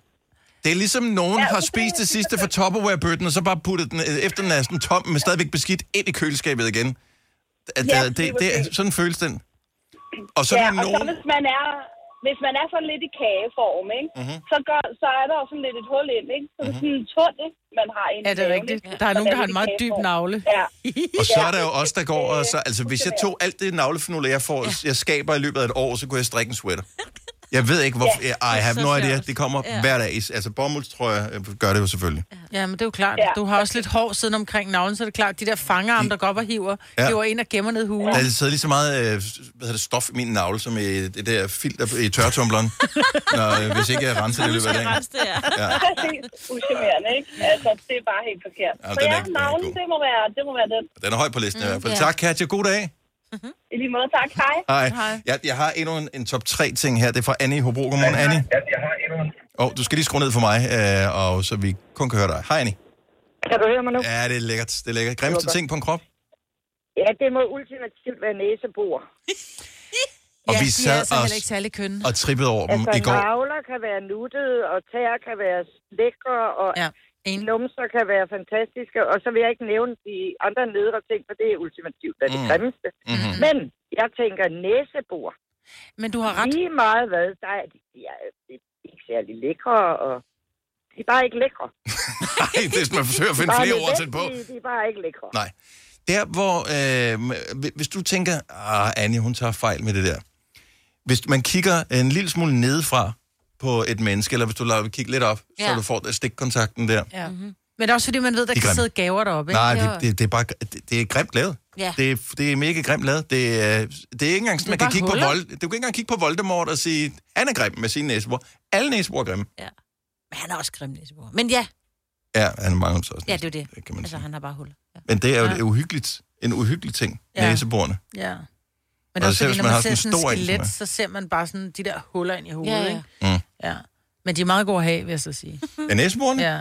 Det er ligesom nogen Ja, har det spist det sidste fra Tupperware-bøtten, og så bare puttet den, øh, efter er sådan tom, men stadigvæk beskidt, ind i køleskabet igen. At, Ja, ja, det, det, er, præcis. sådan føles den. Og så er ja, der og nogen- så hvis man er, hvis man er sådan lidt i kageform, ikke? Mhm. Mm-hmm. Så, gør, så er der jo sådan lidt et hul ind, ikke? Så det er sådan en tunnel, man har ind Ja, det er rigtigt. Der er nogen, der har en meget dyb navle. Ja. Og så er der jo også der går, og så, altså hvis jeg tog alt det navlefnule, jeg får, jeg skaber i løbet af et år, så kunne jeg strikke en sweater. [LAUGHS] Jeg ved ikke, hvorfor. Ja. I have no idea. Det kommer Ja. hver dag. Altså bomuldstrøjer øh, gør det jo selvfølgelig. Ja, men det er jo klart. Ja. Du har også lidt hår siden omkring navlen, så er det klart, de der fangerarm, der går op og hiver, Ja. ja. hiver ind og gemmer ned i hulen. Der sidder lige så meget øh, hvad hedder det, stof i min navle, som i det der filter i tørretumbleren, [LAUGHS] når, øh, hvis ikke jeg renser det i løbet af dagen. Ja. Præcis. Uschammerende, ikke? Altså, det er bare helt forkert. Ja, så er ja, er navlen, det må være, det må være den. Den er højt på listen i hvert fald. ja. Tak, Katja. God dag. I lige måde, tak. Hej. Hej. Jeg, jeg har endnu en, en top 3 ting her. Det er fra Annie i Hobro. Godmorgen, Annie. Ja, jeg har endnu en. Åh, oh, du skal lige skrue ned for mig, øh, og så vi kun kan høre dig. Hej, Annie. Kan du høre mig nu? Ja, det er lækkert. Det er lækkert. Grimmeste ting på en krop? Ja, det må ultimativt være næsebor. Og ja, vi de sad er altså os heller ikke særlig kønne. og trippede over dem Altså, i går. navler kan være nuttede, og tæer kan være lækre, og ja, numser kan være fantastiske. Og så vil jeg ikke nævne de andre nedre ting, for det er ultimativt er det Mm. grimmeste. Mhm. Men jeg tænker næsebor. Men du har ret. Lige meget hvad, der er, de, de er, de er ikke særlig lækre, og de er bare ikke lækre. [LAUGHS] Nej, det er, man forsøger at finde er flere ord til på. De er bare ikke lækre. Nej. Der, hvor... Øh, hvis du tænker, ah, Annie, hun tager fejl med det der. Hvis man kigger en lille smule nedefra på et menneske, eller hvis du lader kigge lidt op, ja. så Ja. du får stikkontakten der. Ja. Mm-hmm. Men det er også fordi, man ved, der De er kan sidde gaver deroppe. Nej, ikke? det, det, det, er bare det, det er grimt lavet. Ja. Det, er, det er mega grimt lavet. Det er, det er ikke engang sådan, man kan kigge på huller. Vold, du kan ikke engang kigge på Voldemort og sige, han er grim med sine næsebor. Alle næsebor er grimme. Ja. Men han er også grim næsebor. Men ja, Ja, han mangler så også. ja, det er det. Det kan man altså, han har bare huller. Men det er jo Ja. ja. uhyggeligt, en uhyggelig ting, Ja. ja. næseborene. Ja. Men Og det er også selv fordi, når man man, har ser sådan en stor skelet, så ser man bare sådan de der huller ind i hovedet, Ja, ja. ikke? Mm. Ja. Men de er meget gode at have, vil jeg så sige. Er næseborene? Ja.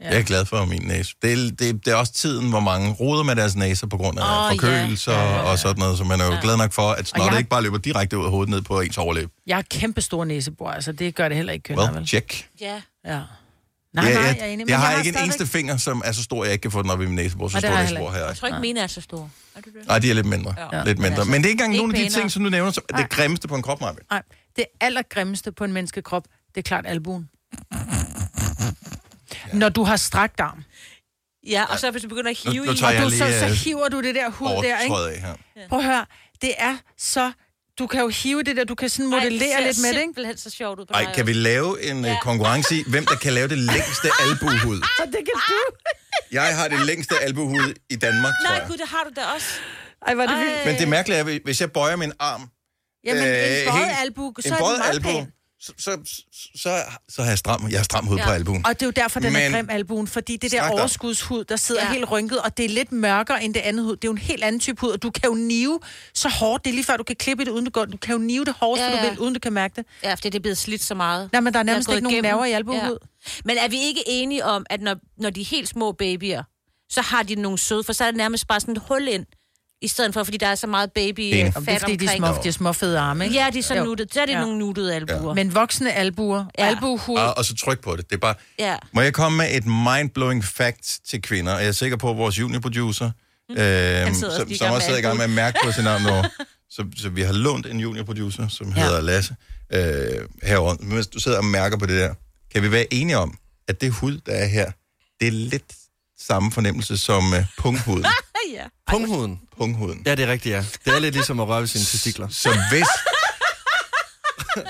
Ja. Jeg er glad for min næse. Det er, det, det er også tiden, hvor mange roder med deres næser på grund af oh, forkølelser ja. ja. og sådan noget, så man er jo Ja. ja. glad nok for, at snart jeg- det ikke bare løber direkte ud af hovedet ned på ens overlæb. Jeg har kæmpe store næsebor, altså det gør det heller ikke kønner, Well, vel? check. Ja. Ja. Nej, jeg, nej, jeg, jeg er enig. Men jeg, har jeg har ikke en eneste finger, som er så stor, jeg ikke kan få den op i min næsebor. Så stor næsebor her. Jeg tror ikke, mine er så store. Er det? Nej, de er lidt mindre. Ja. Ja. Lidt Men mindre. altså, Men det er ikke engang nogen af de ting, som du nævner, som er det grimmeste på en krop, Maja. Nej, det allergrimmeste på en menneskekrop, det er klart albuen. Ja. Når du har strakt arm. Ja, og så hvis du begynder at hive Nu- nu i... og du, så, så øh, hiver du det der hud der, ikke? af her. Prøv at høre, det er så... Du kan jo hive det der, du kan sådan modellere Ej, lidt med det, ikke? simpelthen så sjovt ud på Ej, dig kan vi lave en ja. konkurrence i, hvem der kan lave det længste [LAUGHS] albuehud? Så det kan du. [LAUGHS] Jeg har det længste albuehud i Danmark, tror Nej, jeg. gud, det har du da også. Ej, var det vildt. Men det mærkelige er, hvis jeg bøjer min arm... Jamen, en bøjet albu, så en er bøjet den meget albu, pæn. Så, så, så, så har jeg stram, jeg har stram hud ja. på albuen. Og det er jo derfor, den Men- er grim albuen, fordi det der overskudshud, der sidder Ja. ja. helt rynket, og det er lidt mørkere end det andet hud. Det er jo en helt anden type hud, og du kan jo nive så hårdt, det er lige før, du kan klippe det uden det går. Du kan jo nive det hårdest, Ja, ja, ja. ja. du vil, uden du kan mærke det. Ja, fordi det er blevet slidt så meget. Nej, men der er nærmest ikke nogen nerver i albuehud. Men er vi ikke enige om, at når, når de er helt små babyer, så har de nogle søde, for så er det nærmest bare sådan et hul ind, i stedet for, fordi der er så meget baby øh, det er fat fordi, de er, omkring. små, de er små fede arme, ikke? Ja, de er så Jo. nuttede. Så er det Ja. nogle nuttede albuer. Ja. Men voksne albuer, Ja. ja. albuehud, Og, og så tryk på det. Det er bare... Ja. Må jeg komme med et mind-blowing fact til kvinder? Jeg er sikker på, at vores juniorproducer, Mm. også som, som også sidder i gang med at mærke på sin arm nu. [LAUGHS] Så, så vi har lånt en juniorproducer, som Ja. hedder Lasse, øh, herovre. Men hvis du sidder og mærker på det der, kan vi være enige om, at det hud, der er her, det er lidt samme fornemmelse som øh, punghuden. [LAUGHS] ja. Punghuden. Punghuden. Ja, det er rigtigt, ja. Det er lidt ligesom at røre ved sine testikler. Så hvis,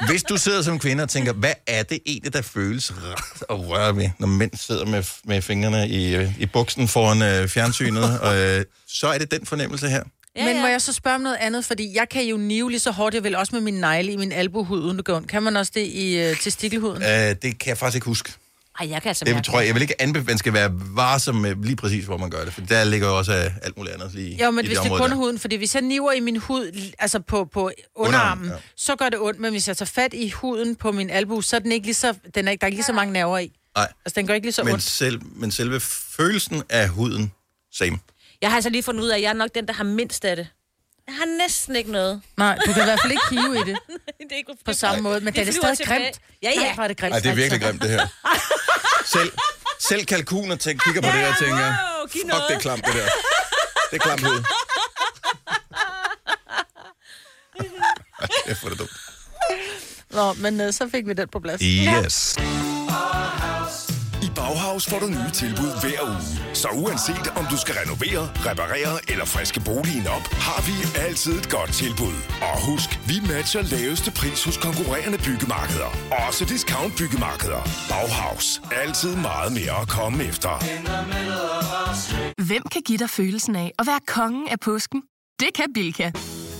hvis du sidder som kvinde og tænker, hvad er det egentlig, der føles rart at røre ved, når mænd sidder med, med fingrene i, øh, i buksen foran øh, fjernsynet, [LAUGHS] og, øh, så er det den fornemmelse her. Ja, Men må jeg så spørge om noget andet? Fordi jeg kan jo nive lige så hårdt, jeg vil også med min negle i min albuehud, uden det ondt. Kan man også det i uh, testikelhuden? Øh, det kan jeg faktisk ikke huske. Ej, jeg kan altså Det mærke tror jeg, jeg vil ikke anbefale, man skal være varsom med lige præcis, hvor man gør det, for der ligger jo også øh, alt muligt andet lige Jo, men i hvis det er område kun der. huden, fordi hvis jeg niver i min hud, altså på, på underarmen, ja. ja. så gør det ondt, men hvis jeg tager fat i huden på min albu, så er den ikke lige så, den er ikke, der er ikke lige så mange nerver i. Nej, Altså, den gør ikke lige så men, ondt. selv, men selve følelsen af huden, same. Jeg har altså lige fundet ud af, at jeg er nok den, der har mindst af det. Jeg har næsten ikke noget. Nej, du kan i hvert fald ikke hive i det [LAUGHS] det er ikke på samme måde, men Det det er stadig tilbage. grimt. Ja, ja. Nej, er det. Nej, det er virkelig altså. grimt, det her. [LAUGHS] Selv, selv kalkuner tænker, kigger på det og tænker, wow, fuck, noget." det er klamt, det der. Det er klamt hud. Kæft, hvor er det dumt. Nå, men øh, så fik vi den på plads. Yes. I Bauhaus får du nye tilbud hver uge. Så uanset om du skal renovere, reparere eller friske boligen op, har vi altid et godt tilbud. Og husk, vi matcher laveste pris hos konkurrerende byggemarkeder. Også discount byggemarkeder. Bauhaus. Altid meget mere at komme efter. Hvem kan give dig følelsen af at være kongen af påsken? Det kan Bilka!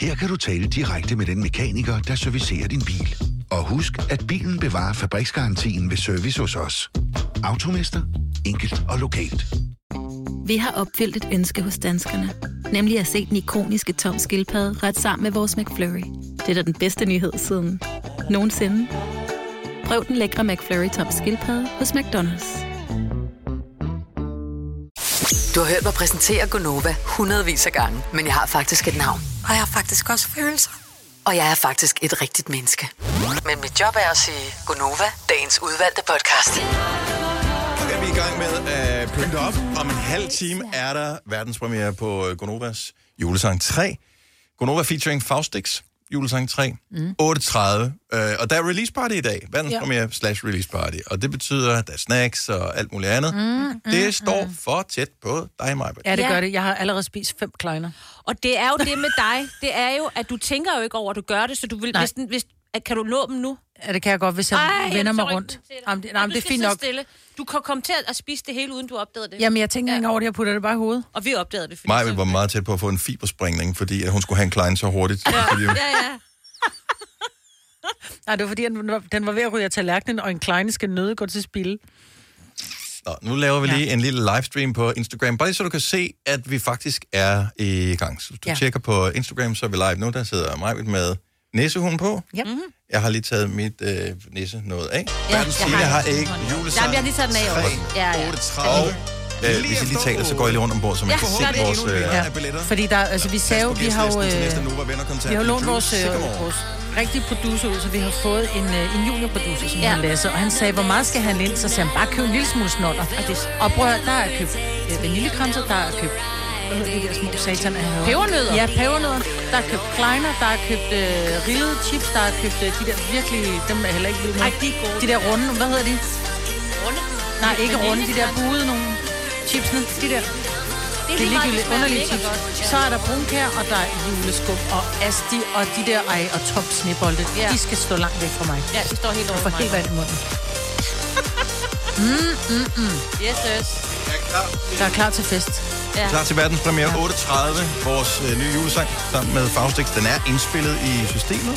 Her kan du tale direkte med den mekaniker, der servicerer din bil. Og husk, at bilen bevarer fabriksgarantien ved service hos os. Automester. Enkelt og lokalt. Vi har opfyldt et ønske hos danskerne. Nemlig at se den ikoniske tom skildpadde ret sammen med vores McFlurry. Det er da den bedste nyhed siden nogensinde. Prøv den lækre McFlurry tom skildpadde hos McDonald's. Du har hørt mig præsentere Gonova hundredvis af gange, men jeg har faktisk et navn. Og jeg har faktisk også følelser. Og jeg er faktisk et rigtigt menneske. Men mit job er at sige Gonova, dagens udvalgte podcast. Okay, vi er i gang med at pynte op. Om en halv time er der verdenspremiere på øh, Gonovas julesang 3. Gonova featuring Faustix, julesang 3. Mm. 8.30. Øh, og der er release party i dag. Verdenspremiere ja. slash release party. Og det betyder, at der er snacks og alt muligt andet. Mm, mm, det står for tæt på dig, Maja. Ja, det gør det. Jeg har allerede spist fem kleiner. Og det er jo det med dig, det er jo, at du tænker jo ikke over, at du gør det, så du vil, Nej. hvis, hvis, at, kan du nå dem nu? Ja, det kan jeg godt, hvis jeg Ej, vender mig rundt. ikke, du Jamen, det, Nej, nej, det er fint nok. Stille. Du kan komme til at spise det hele, uden du opdagede det. Jamen, jeg tænker ikke engang over det, jeg putter det bare i hovedet. Og vi opdagede det. Maja var meget tæt på at få en fiberspringning, fordi at hun skulle have en klein så hurtigt. Ja. [LAUGHS] Fordi, Ja, ja. Nej, det var fordi, den var, den var ved at ryge af tallerkenen, og en kleine skal nøde gå til spil. Nå, nu laver vi lige ja. en lille livestream på Instagram, bare lige så du kan se, at vi faktisk er i gang. Så hvis du ja. Ja. tjekker på Instagram, så er vi live nu. Der sidder mig med næsehund på. Ja. Mm-hmm. Jeg har lige taget mit øh, næse noget af. Ja, Verdens jeg Tine har har Jamen, julesang. jeg har lige taget den af over. Ja, ja. 38. Øh, hvis I lige taler, så går I lige rundt ombord, så man Ja, kan gør se det. vores... Øh, Ja. Fordi der, altså, vi sagde jo, vi har jo, øh, vi har jo lånt vores, øh, vores rigtige producer ud, så vi har fået en, øh, en juniorproducer, som Ja. har Lasse, og han sagde, hvor meget skal han ind? Så sagde han, bare køb en lille smule snotter. Og, det, og prøv at, der er købt øh, vaniljekranser, der er købt hvad hedder de der små satan? af- Pebernødder. Ja, pebernødder. Der er købt kleiner, der er købt øh, rillede chips, der er købt øh, de der virkelig, dem er heller ikke vild med. Ej, de er gode. De der runde, hvad hedder de? Runde? Nej, ikke runde, de der buede nogle chipsene, de der. Det lige er meget, ligegyldigt underlige chips. godt. Så er der brunkær, og der er juleskum, og asti, og de der ej, og top snebolde. Ja. De skal stå langt væk fra mig. Ja, de står helt over mig. helt vand i munden. [LAUGHS] Mm, mm, mm. Yes, yes. Der er klar til fest. Ja. Klar til verdenspremiere 8.30, vores øh, nye julesang sammen med Faustix. Den er indspillet i systemet,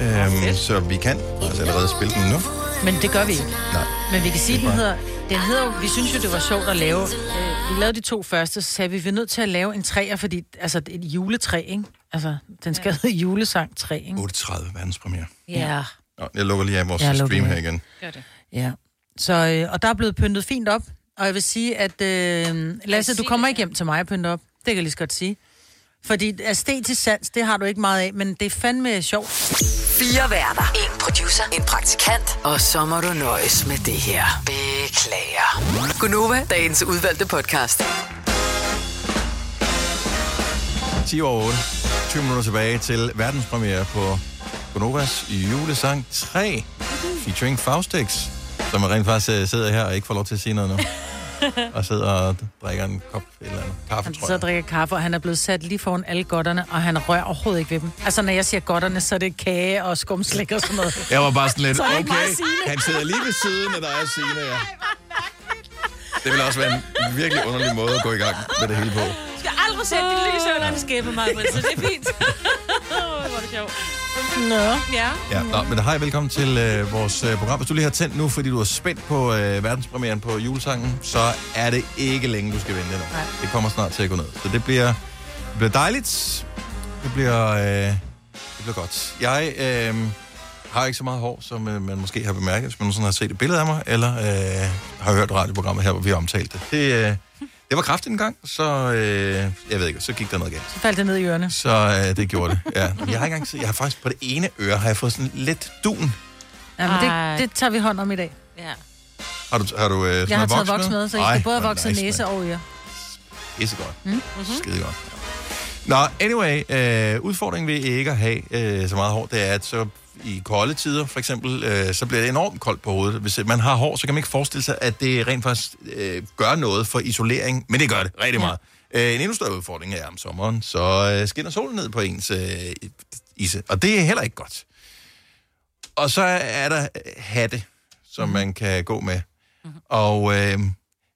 øhm, så vi kan altså allerede spille den nu. Men det gør vi ikke. Nej. Men vi kan sige, er den hedder... Den hedder jo, vi synes jo, det var sjovt at lave... Øh, vi lavede de to første, så sagde vi, vi er nødt til at lave en træer, fordi altså, det er et juletræ, ikke? Altså, den skal hedde julesang 3, ikke? 8.30 verdenspremiere. Ja. Nå, jeg lukker lige af vores Jeg stream her igen. Gør det. Ja. Så, øh, og der er blevet pyntet fint op. Og jeg vil sige, at øh, Lasse, du kommer ikke hjem til mig og pynte op. Det kan jeg lige så godt sige. Fordi æstetisk sans, det har du ikke meget af, men det er fandme sjovt. Fire værter. En producer. En praktikant. Og så må du nøjes med det her. Beklager. Gunova, dagens udvalgte podcast. 10 over 8. 20 minutter tilbage til verdenspremiere på Bonovas julesang 3, featuring Faustix, som rent faktisk øh, sidder her og ikke får lov til at sige noget nu. [LAUGHS] og sidder og drikker en kop eller andet kaffe, Han tror sidder jeg. og drikker kaffe, og han er blevet sat lige foran alle godterne, og han rører overhovedet ikke ved dem. Altså, når jeg siger godterne, så er det kage og skumslik og sådan noget. [LAUGHS] Jeg var bare sådan lidt, Så okay, han sidder lige ved siden af dig og Signe, ja. [LAUGHS] Det vil også være en virkelig underlig måde at gå i gang med det hele på. Du skal aldrig sætte dit lys under en skæbe, mig, så det er fint. Hvor er det sjovt. Nå. Ja. Ja, nå, men hej, velkommen til øh, vores øh, program. Hvis du lige har tændt nu, fordi du er spændt på øh, verdenspremieren på julesangen, så er det ikke længe, du skal vente nu. Nej. Det kommer snart til at gå ned. Så det bliver, det bliver dejligt. Det bliver, øh, det bliver godt. Jeg øh, har ikke så meget hår, som øh, man måske har bemærket, hvis man sådan har set et billede af mig, eller øh, har hørt radioprogrammet her, hvor vi har omtalt det. Det, øh, Det var kraftigt en gang, så øh, jeg ved ikke, så gik der noget galt. Så faldt det ned i ørerne. Så øh, det gjorde det, ja. Jeg har ikke engang set, jeg har faktisk på det ene øre, har jeg fået sådan lidt dun. Ja, men det, det tager vi hånd om i dag. Ja. Har du, har du øh, sådan Jeg har taget voks med, så I Ej, skal både vokset nice, næse og øre. Pissegodt. Mm? Mm-hmm. Skide godt. Nå, anyway, øh, udfordringen ved ikke at have øh, så meget hår, det er, at så i kolde tider, for eksempel, øh, så bliver det enormt koldt på hovedet. Hvis man har hår, så kan man ikke forestille sig, at det rent faktisk øh, gør noget for isolering, men det gør det rigtig meget. Øh, en endnu større udfordring er om sommeren, så øh, skinner solen ned på ens øh, ise, og det er heller ikke godt. Og så er der øh, hatte, som man kan gå med. Og øh,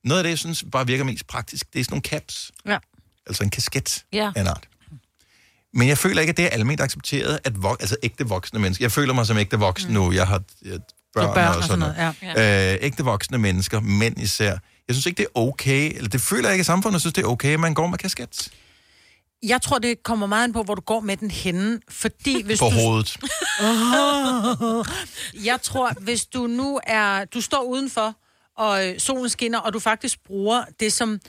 noget af det, jeg synes bare virker mest praktisk, det er sådan nogle caps. Ja. Altså en kasket Ja. af en art. Men jeg føler ikke, at det er almindeligt accepteret, at vok- altså ægte voksne mennesker... Jeg føler mig som ægte voksen mm. nu. Jeg har jeg, børn, børn og sådan noget. ja. Øh, ægte voksne mennesker, mænd især. Jeg synes ikke, det er okay, eller det føler jeg ikke i samfundet, synes, det er okay, at man går med kasket Jeg tror, det kommer meget an på, hvor du går med den henne. Fordi hvis på du... hovedet. [LAUGHS] Jeg tror, hvis du nu er... Du står udenfor, og øh, solen skinner, og du faktisk bruger det, som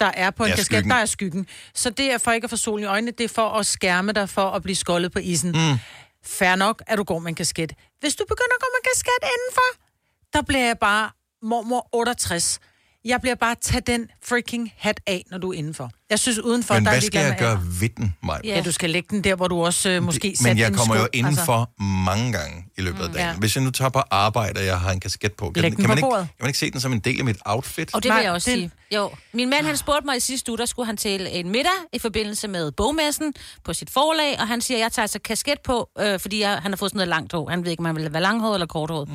der er på en kasket, skyggen. der er skyggen. Så det er for ikke at få solen i øjnene, det er for at skærme dig for at blive skoldet på isen. Mm. Fær nok, at du går med en kasket. Hvis du begynder at gå med en kasket indenfor, der bliver jeg bare mormor 68. Jeg bliver bare tage den freaking hat af, når du er indenfor. Jeg synes udenfor, Men der er hvad skal jeg gøre ved den, Maja? Ja, du skal lægge den der, hvor du også øh, måske Men jeg kommer jo sko, indenfor altså. mange gange i løbet af dagen. Ja. Hvis jeg nu tager på arbejde, og jeg har en kasket på, kan, Læg kan, den man på ikke, bordet. kan man ikke se den som en del af mit outfit? Og det vil Nej, jeg også det- sige. Jo, min mand han spurgte mig i sidste uge, der skulle han til en middag i forbindelse med bogmessen på sit forlag, og han siger, at jeg tager altså kasket på, øh, fordi jeg, han har fået sådan noget langt hår. Han ved ikke, om han vil være langhåret eller korthåret. Mm.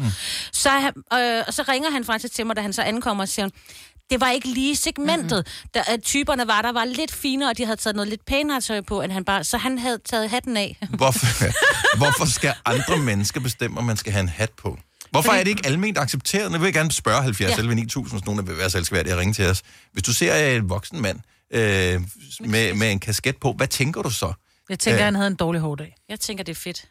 Så, øh, og så ringer han faktisk til mig, da han så ankommer og siger, det var ikke lige segmentet. Mm-hmm. Der, typerne var der var lidt finere, og de havde taget noget lidt pænere tøj på, end han bare... Så han havde taget hatten af. [LAUGHS] Hvorfor, hvorfor skal andre mennesker bestemme, om man skal have en hat på? Hvorfor Fordi- er det ikke almindeligt accepteret? Nu vil jeg gerne spørge 70 Ja. ja. 11 9000, hvis nogen vil være så elskværdige at ringe til os. Hvis du ser en voksen mand øh, med, med en kasket på, hvad tænker du så? Jeg tænker, Øh. han havde en dårlig hårdag. Jeg tænker, det er fedt.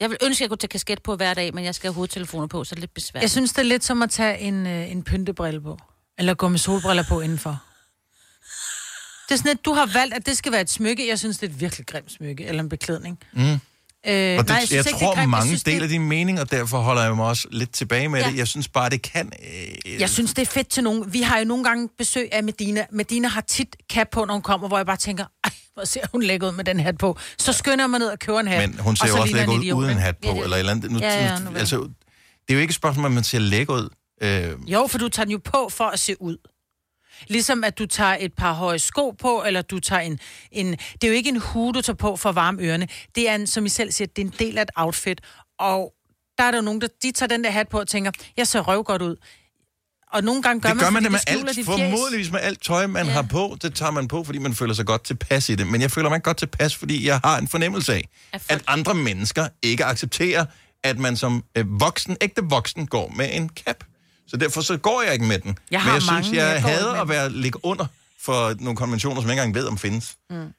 Jeg vil ønske, at jeg kunne tage kasket på hver dag, men jeg skal have hovedtelefoner på, så det er lidt besværligt. Jeg synes, det er lidt som at tage en, øh, en pyntebrille på. Eller gå med solbriller på indenfor. Det er sådan, at du har valgt, at det skal være et smykke. Jeg synes, det er et virkelig grimt smykke, eller en beklædning. Mm. Øh, Og det, nej, jeg, synes jeg ikke, det er tror, grimt. mange synes, deler det, din mening, og derfor holder jeg mig også lidt tilbage med Ja. det. Jeg synes bare, det kan... Øh, Jeg synes, det er fedt til nogen. Vi har jo nogle gange besøg af Medina. Medina har tit cap på, når hun kommer, hvor jeg bare tænker, ej, hvor ser hun lækker ud med den hat på. Så skynder mig ned og køber en hat. Men hun ser og jo så også lækker ud uden hat på, Ja, det- eller et eller andet. Nu, Ja, ja, nu altså, det er jo ikke et spørgsmål, om man ser lækker ud. Øh, Jo, for du tager den jo på for at se ud. Ligesom at du tager et par høje sko på, eller du tager en, en... Det er jo ikke en hue, du tager på for at varme ørerne. Det er, en, som I selv siger, det er en del af et outfit. Og der er der jo nogen, der de tager den der hat på og tænker, jeg ser røv godt ud. Og nogle gange gør det gør man fordi det med skjuler alt, formodentligvis med alt tøj, man ja. har på. Det tager man på, fordi man føler sig godt tilpas i det. Men jeg føler mig ikke godt tilpas, fordi jeg har en fornemmelse af, at andre mennesker ikke accepterer, at man som øh, voksen, ægte voksen, går med en cap. Så derfor så går jeg ikke med den. Jeg Men har jeg synes, mange, jeg, jeg går hader at være ligge under for nogle konventioner, som jeg ikke engang ved, om findes. Mm.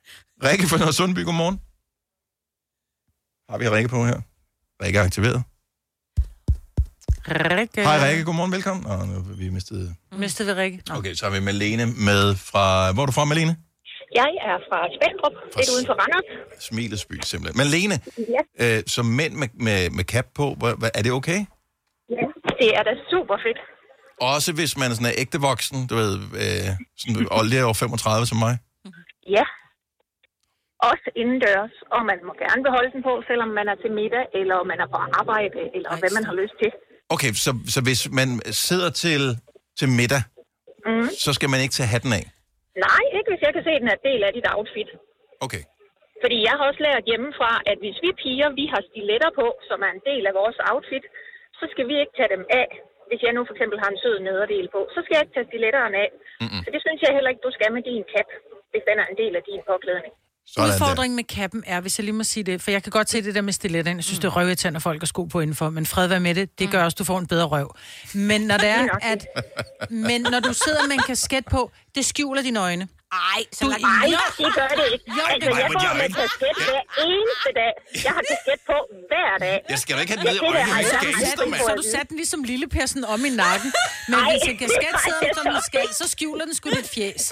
Rikke fra Nørre Sundby, godmorgen. Har vi Rikke på her? Rikke er aktiveret. Rikke. Hej Rikke, godmorgen, velkommen. Åh, nu har vi mistet... Mistede vi Rikke? Nå. Okay, så har vi Malene med fra... Hvor er du fra, Malene? Jeg er fra Spændrup, lidt uden for Randers. Smilesby, simpelthen. Malene, Ja. øh, som mænd med, med, med cap på, er det okay? Det er da super fedt. Også hvis man er sådan er ægte voksen, du ved, øh, sådan, [LAUGHS] og lige over 35 som mig. Ja. Også indendørs, og man må gerne beholde den på, selvom man er til middag, eller man er på arbejde, eller hvad man har lyst til. Okay, så, så hvis man sidder til, til middag, Mm. så skal man ikke tage hatten af? Nej, ikke hvis jeg kan se, at den er en del af dit outfit. Okay. Fordi jeg har også lært hjemmefra, at hvis vi piger, vi har stiletter på, som er en del af vores outfit, så skal vi ikke tage dem af. Hvis jeg nu for eksempel har en sød nederdel på, så skal jeg ikke tage stiletterne af. Mm-mm. Så det synes jeg heller ikke, du skal med din cap, hvis den er en del af din påklædning. Sådan der. Udfordringen med kappen er, hvis jeg lige må sige det, for jeg kan godt se det der med stiletterne. Jeg synes, det er at folk har sko på indenfor, men fred være med det, det gør også, at du får en bedre røv. Men når [LAUGHS] det er, at, men når du sidder med en kasket på, det skjuler dine øjne. Ej, så Du- langt. Nej, det gør det ikke. Jo, altså, jeg går jeg er med ikke- kasket hver eneste dag. Jeg har kasket på hver dag. Jeg skal da ikke have den ned i øjnene, jeg skal gangster, mand. Så du satte den ligesom lille Persen om i nakken. Men Nej, hvis en kasket sidder som den skal, så skjuler den sgu dit fjes.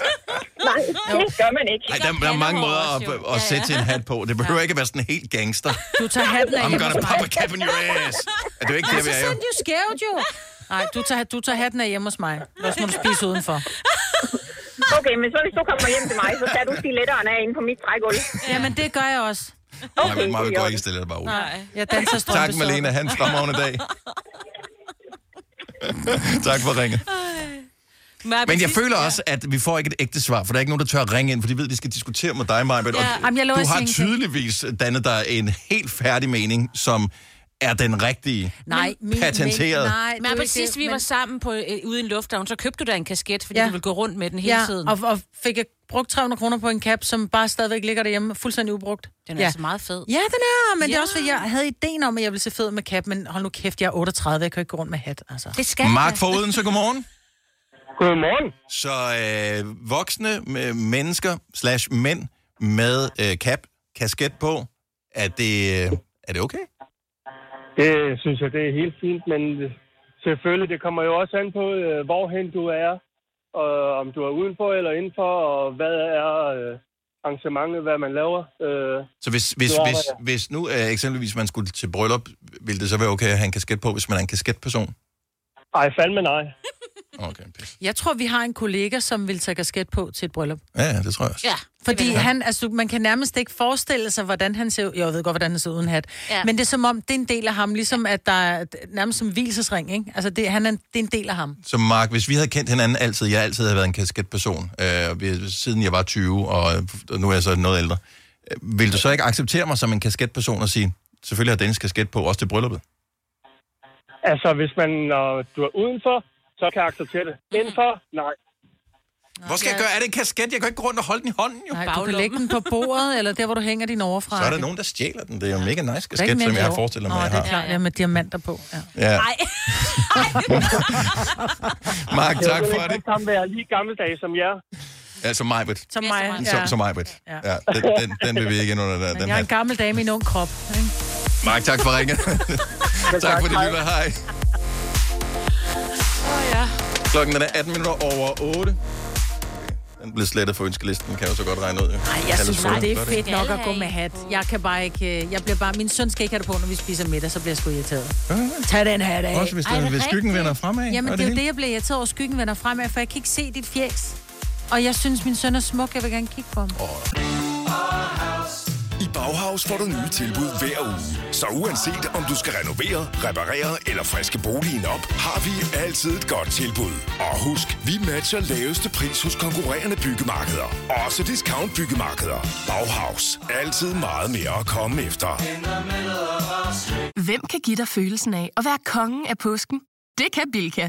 Nej, det gør man ikke. Ej, der, der er mange måder at, at sætte sin hat på. Det behøver ikke at være sådan helt gangster. Du tager hatten af I'm gonna pop a cap in your ass. Er det ikke det, vi er jo? sådan er jo skævt jo. Nej, du tager, du tager hatten af hjemme hos mig. Ellers må du spise udenfor. Okay, men så hvis du kommer hjem til mig, så tager du stiletterne af inde på mit trægulv. Jamen, det gør jeg også. Nej, men Maja går ikke stille dig bare ud. Nej, jeg danser Tak, strømpesokker. Malene. Han fremragende dag. [LAUGHS] tak for ringet. Men jeg føler også, at vi får ikke et ægte svar, for der er ikke nogen, der tør at ringe ind, for de ved, at de skal diskutere med dig, Maja. Ja. Jamen, jeg lover du at har sige tydeligvis dannet dig en helt færdig mening, som er den rigtige. Nej, min, Patenteret. Nej, Men sidst, det, vi men- var sammen på, øh, ude i en lufthavn, så købte du da en kasket, fordi Ja. du ville gå rundt med den hele ja, tiden. Og, og fik jeg brugt 300 kroner på en cap, som bare stadigvæk ligger derhjemme, fuldstændig ubrugt. Den er ja. altså meget fed. Ja, den er, men ja. det er også, fordi jeg havde ideen om, at jeg ville se fed med cap, men hold nu kæft, jeg er 38, jeg kan ikke gå rundt med hat, altså. Det skal Mark fra Odense, godmorgen. Godmorgen. Så øh, voksne med mennesker slash mænd med øh, cap, kasket på, er det, øh, er det okay? Det synes jeg, det er helt fint, men selvfølgelig, det kommer jo også an på, øh, hvorhen du er, og om du er udenfor eller indenfor, og hvad er øh, arrangementet, hvad man laver. Øh, Så hvis, hvis, hvis, hvis nu eksempelvis man skulle til bryllup, ville det så være okay at have en kasket på, hvis man er en kasketperson? ej, fandme nej. [LAUGHS] Okay, pis. Jeg tror, vi har en kollega, som vil tage kasket på til et bryllup. Ja, ja, det tror jeg også. Ja. Fordi han, altså, man kan nærmest ikke forestille sig, hvordan han ser ud. Jeg ved godt, hvordan han ser ud uden hat. Ja. Ja. Men det er som om, det er en del af ham, ligesom at der er nærmest som hvilesesring, ikke? Altså, det, han er, det er en del af ham. Så Mark, hvis vi havde kendt hinanden altid, jeg altid havde været en kasketperson, øh, siden jeg var 20, og, og nu er jeg så noget ældre, øh, vil du så ikke acceptere mig som en kasketperson og sige, selvfølgelig har Dennis kasket på, også til brylluppet? Altså, hvis man, når du er udenfor, så kan jeg acceptere det. Indenfor, nej. Hvor skal jeg gøre? Er det en kasket? Jeg kan ikke gå rundt og holde den i hånden, jo. Nej, du kan lægge den på [LAUGHS] bordet, eller der, hvor du hænger din overfra. Så er der nogen, der stjæler den. Det er jo mega nice kasket, som jeg har forestillet mig, Åh, jeg det er klart, ja, med diamanter på. Ja. Ja. Nej. [LAUGHS] Mark, Jeg tak vil for det. sammen være lige gammeldags som jer. Ja, som Majbet. Som mig, ja. Som, som Majbet. Ja. Ja, den, den, den vil vi ikke ind under der, Men den jeg er en gammel dame i en ung krop. Ikke? Mark, tak for ringet. [LAUGHS] tak for det, Hej. lille. Hej. Ja. Klokken er 18 minutter over 8. Den blev slettet for ønskelisten, kan jeg jo så godt regne ud. Jo. Ej, jeg synes bare, det er fedt nok at gå med hat. Jeg kan bare ikke... øh, Jeg bliver bare... Min søn skal ikke have det på, når vi spiser middag, så bliver jeg sgu irriteret. Tag den hat af. Også hvis, Ej, den, er det hvis skyggen rigtigt? vender fremad. Jamen, og det er jo det, jeg bliver irriteret over. Skyggen vender fremad, for jeg kan ikke se dit fjes. Og jeg synes, min søn er smuk. Jeg vil gerne kigge på ham. I Bauhaus får du nye tilbud hver uge. Så uanset om du skal renovere, reparere eller friske boligen op, har vi altid et godt tilbud. Og husk, vi matcher laveste pris hos konkurrerende byggemarkeder. Også discount byggemarkeder. Bauhaus. Altid meget mere at komme efter. Hvem kan give dig følelsen af at være kongen af påsken? Det kan Bilka!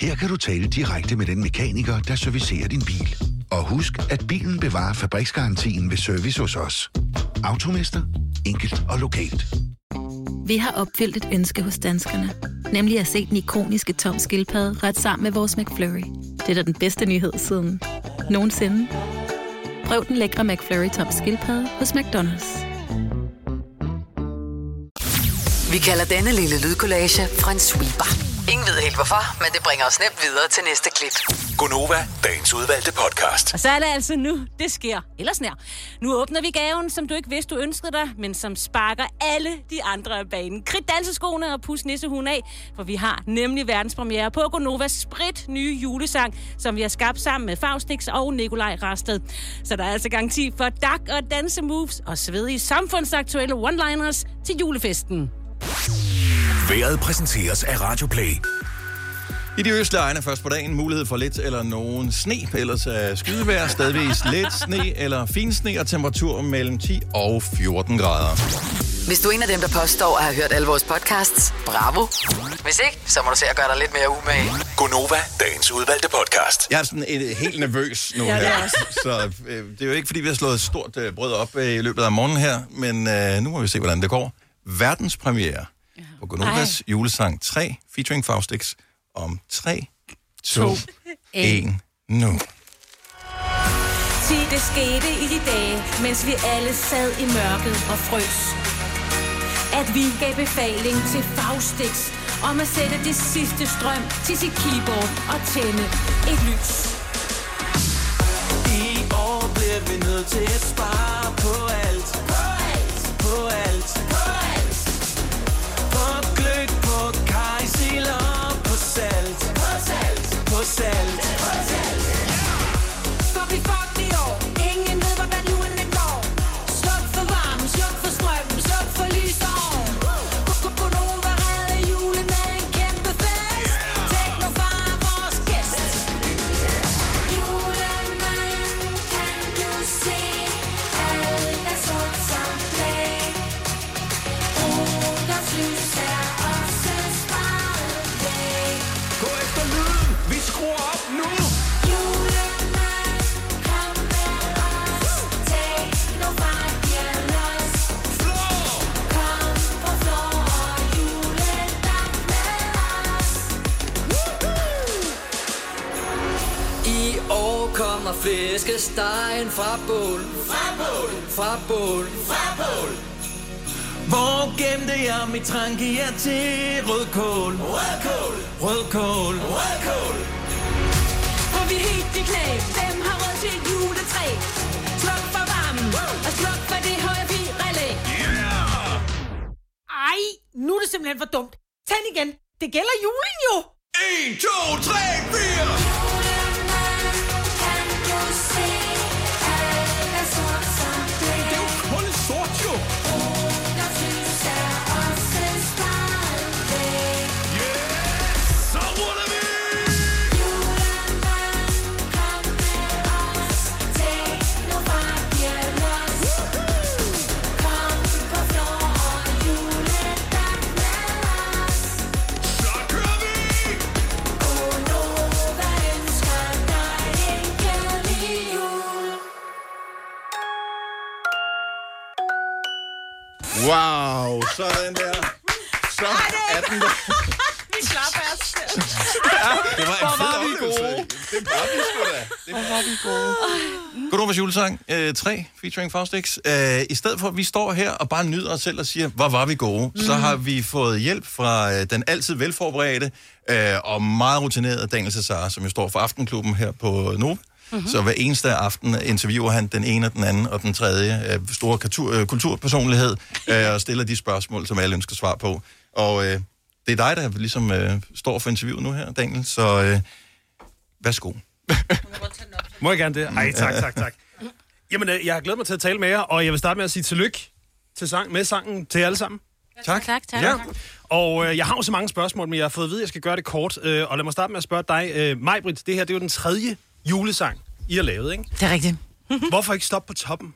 Her kan du tale direkte med den mekaniker, der servicerer din bil. Og husk, at bilen bevarer fabriksgarantien ved service hos os. Automester. Enkelt og lokalt. Vi har opfyldt et ønske hos danskerne. Nemlig at se den ikoniske tom skildpadde ret sammen med vores McFlurry. Det er da den bedste nyhed siden nogensinde. Prøv den lækre McFlurry tom skildpadde hos McDonald's. Vi kalder denne lille lydkollage en sweeper. Ingen ved helt hvorfor, men det bringer os nemt videre til næste klip. Gonova, dagens udvalgte podcast. Og så er det altså nu, det sker. Eller snær. Nu åbner vi gaven, som du ikke vidste, du ønskede dig, men som sparker alle de andre af banen. Krit danseskoene og pus nissehuen af, for vi har nemlig verdenspremiere på Gonovas sprit nye julesang, som vi har skabt sammen med Faustix og Nikolaj Rasted. Så der er altså garanti for dak og dansemoves og svedige samfundsaktuelle one-liners til julefesten. Været præsenteres af Radioplay. I de østlige egne først på dagen mulighed for lidt eller nogen sne, ellers er skydevejr, stadigvis lidt sne eller fin sne og temperatur mellem 10 og 14 grader. Hvis du er en af dem, der påstår at have hørt alle vores podcasts, bravo. Hvis ikke, så må du se at gøre dig lidt mere umage. Gonova, dagens udvalgte podcast. Jeg er sådan øh, helt nervøs nu Ja, det er her. også. Så øh, det er jo ikke, fordi vi har slået et stort øh, brød op øh, i løbet af morgenen her, men øh, nu må vi se, hvordan det går. Verdenspremiere på Gonovas julesang 3, featuring Faustix, om 3, 2, 1, nu. Ti det skete i de dage, mens vi alle sad i mørket og frøs. At vi gav befaling til Faustix om at sætte det sidste strøm til sit keyboard og tænde et lys. I år bliver vi nødt til at spare på alt. På kommer flæskestegen fra bål. Fra bål. Fra bål. Fra bål. Hvor gemte jeg mit tranke til rødkål? Rødkål. Rødkål. Rødkål. For vi helt i knæ, hvem har råd til et juletræ? Sluk for varmen, og sluk for det høje relæ. Ej, nu er det simpelthen for dumt. Tænd igen. Det gælder julen jo. 1, 2, 3, 4. gode. Godnovas julesang øh, 3, featuring Faustix. Øh, I stedet for, at vi står her og bare nyder os selv og siger, hvor var vi gode, mm. så har vi fået hjælp fra øh, den altid velforberedte øh, og meget rutinerede Daniel Cesar, som jo står for Aftenklubben her på Nova. Mm-hmm. Så hver eneste aften interviewer han den ene og den anden og den tredje øh, store kultur, øh, kulturpersonlighed øh, og stiller de spørgsmål, som alle ønsker svar på. Og øh, det er dig, der ligesom øh, står for interviewet nu her, Daniel, så øh, værsgo. [LAUGHS] Må jeg gerne det? Ej, tak, tak, tak. Jamen, øh, jeg har glædet mig til at tale med jer, og jeg vil starte med at sige tillykke til sang, med sangen til jer alle sammen. Tak. Tak, tak. Ja. Og øh, jeg har jo så mange spørgsmål, men jeg har fået at vide, at jeg skal gøre det kort. Øh, og lad mig starte med at spørge dig, øh, Majbrit, det her det er jo den tredje julesang, I har lavet, ikke? Det er rigtigt. [LAUGHS] Hvorfor ikke stoppe på toppen?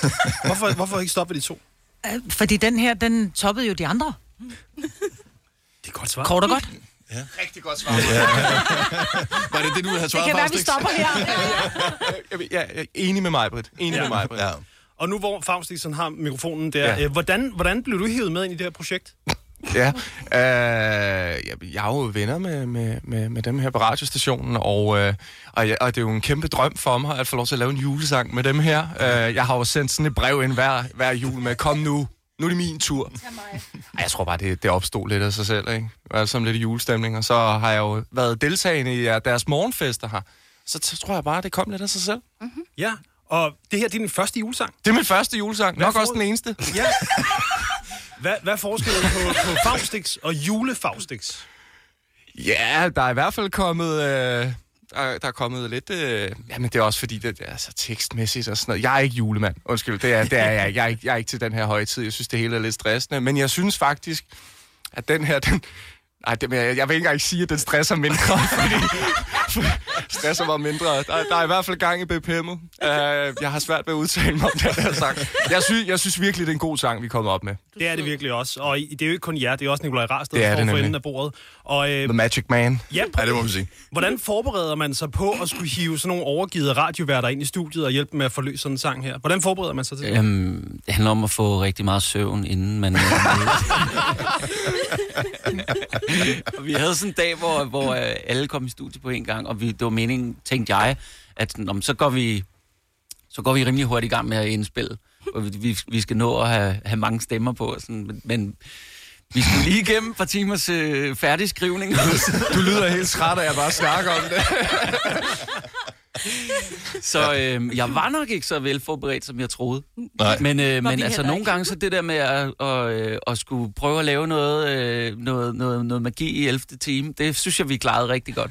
[LAUGHS] hvorfor, hvorfor ikke stoppe ved de to? Øh, Fordi den her, den toppede jo de andre. Det er godt svar. Kort og godt. Rigtig godt svar. Var det det, du havde Det svaret kan på, være, vi stopper her. Jeg, jeg er enig med mig, Britt. Enig Ja. med mig, Britt. Ja. Og nu hvor Faustixen har mikrofonen der, Ja. øh, hvordan, hvordan blev du hævet med ind i det her projekt? Ja, øh, jeg, jeg er jo venner med, med, med, med dem her på radiostationen, og, øh, og, jeg, og det er jo en kæmpe drøm for mig at få lov til at lave en julesang med dem her. Øh, jeg har jo sendt sådan et brev ind hver, hver jul med, kom nu, nu er det min tur. Ej, jeg tror bare, det, det opstod lidt af sig selv, ikke? Er sådan lidt julestemning, og så har jeg jo været deltagende i deres morgenfester her. Så t- tror jeg bare, det kom lidt af sig selv. Ja, og det her det er din første julesang. Det er min første julesang, Hvad nok for- også den eneste. Ja. Hvad, hvad er forskellen på, på Faustix og julefaustix? Ja, der er i hvert fald kommet... Øh, der, der er kommet lidt... Øh, jamen, det er også fordi, det, det er så tekstmæssigt og sådan noget. Jeg er ikke julemand. Undskyld, det er, det er jeg ikke. Jeg er ikke. Jeg er ikke til den her højtid. Jeg synes, det hele er lidt stressende. Men jeg synes faktisk, at den her... Den, Nej, det, jeg, jeg vil ikke engang sige, at den stresser mindre, [LAUGHS] fordi som var mindre. Der, der er i hvert fald gang i BPM'et. Uh, jeg har svært ved at udtale mig om den her sang. Jeg synes, jeg synes virkelig, det er en god sang, vi kommer op med. Det er det virkelig også. Og det er jo ikke kun jer, det er også Nikolaj Rasted, er der står for enden af bordet. Og, øh, The Magic Man. Ja, Ja, det må man sige. Hvordan forbereder man sig på at skulle hive sådan nogle overgivet radioværter ind i studiet og hjælpe dem med at forløse sådan en sang her? Hvordan forbereder man sig til det? Øhm, det handler om at få rigtig meget søvn, inden man... [LAUGHS] [LAUGHS] og vi havde sådan en dag, hvor, hvor øh, alle kom i studiet på en gang, og vi, det var meningen, tænkte jeg, at sådan, om, så går vi så går vi rimelig hurtigt i gang med at indspille. Og vi, vi, vi skal nå at have, have mange stemmer på. Sådan, men, men vi skulle lige igennem et par timers øh, færdigskrivning. Du lyder helt træt at bare snakke om det. [LAUGHS] Så øh, jeg var nok ikke så velforberedt, som jeg troede. Nej. Men, øh, men altså nogle ikke. gange, så det der med at, at, øh, at skulle prøve at lave noget, øh, noget, noget, noget magi i 11. time, det synes jeg, vi klarede rigtig godt.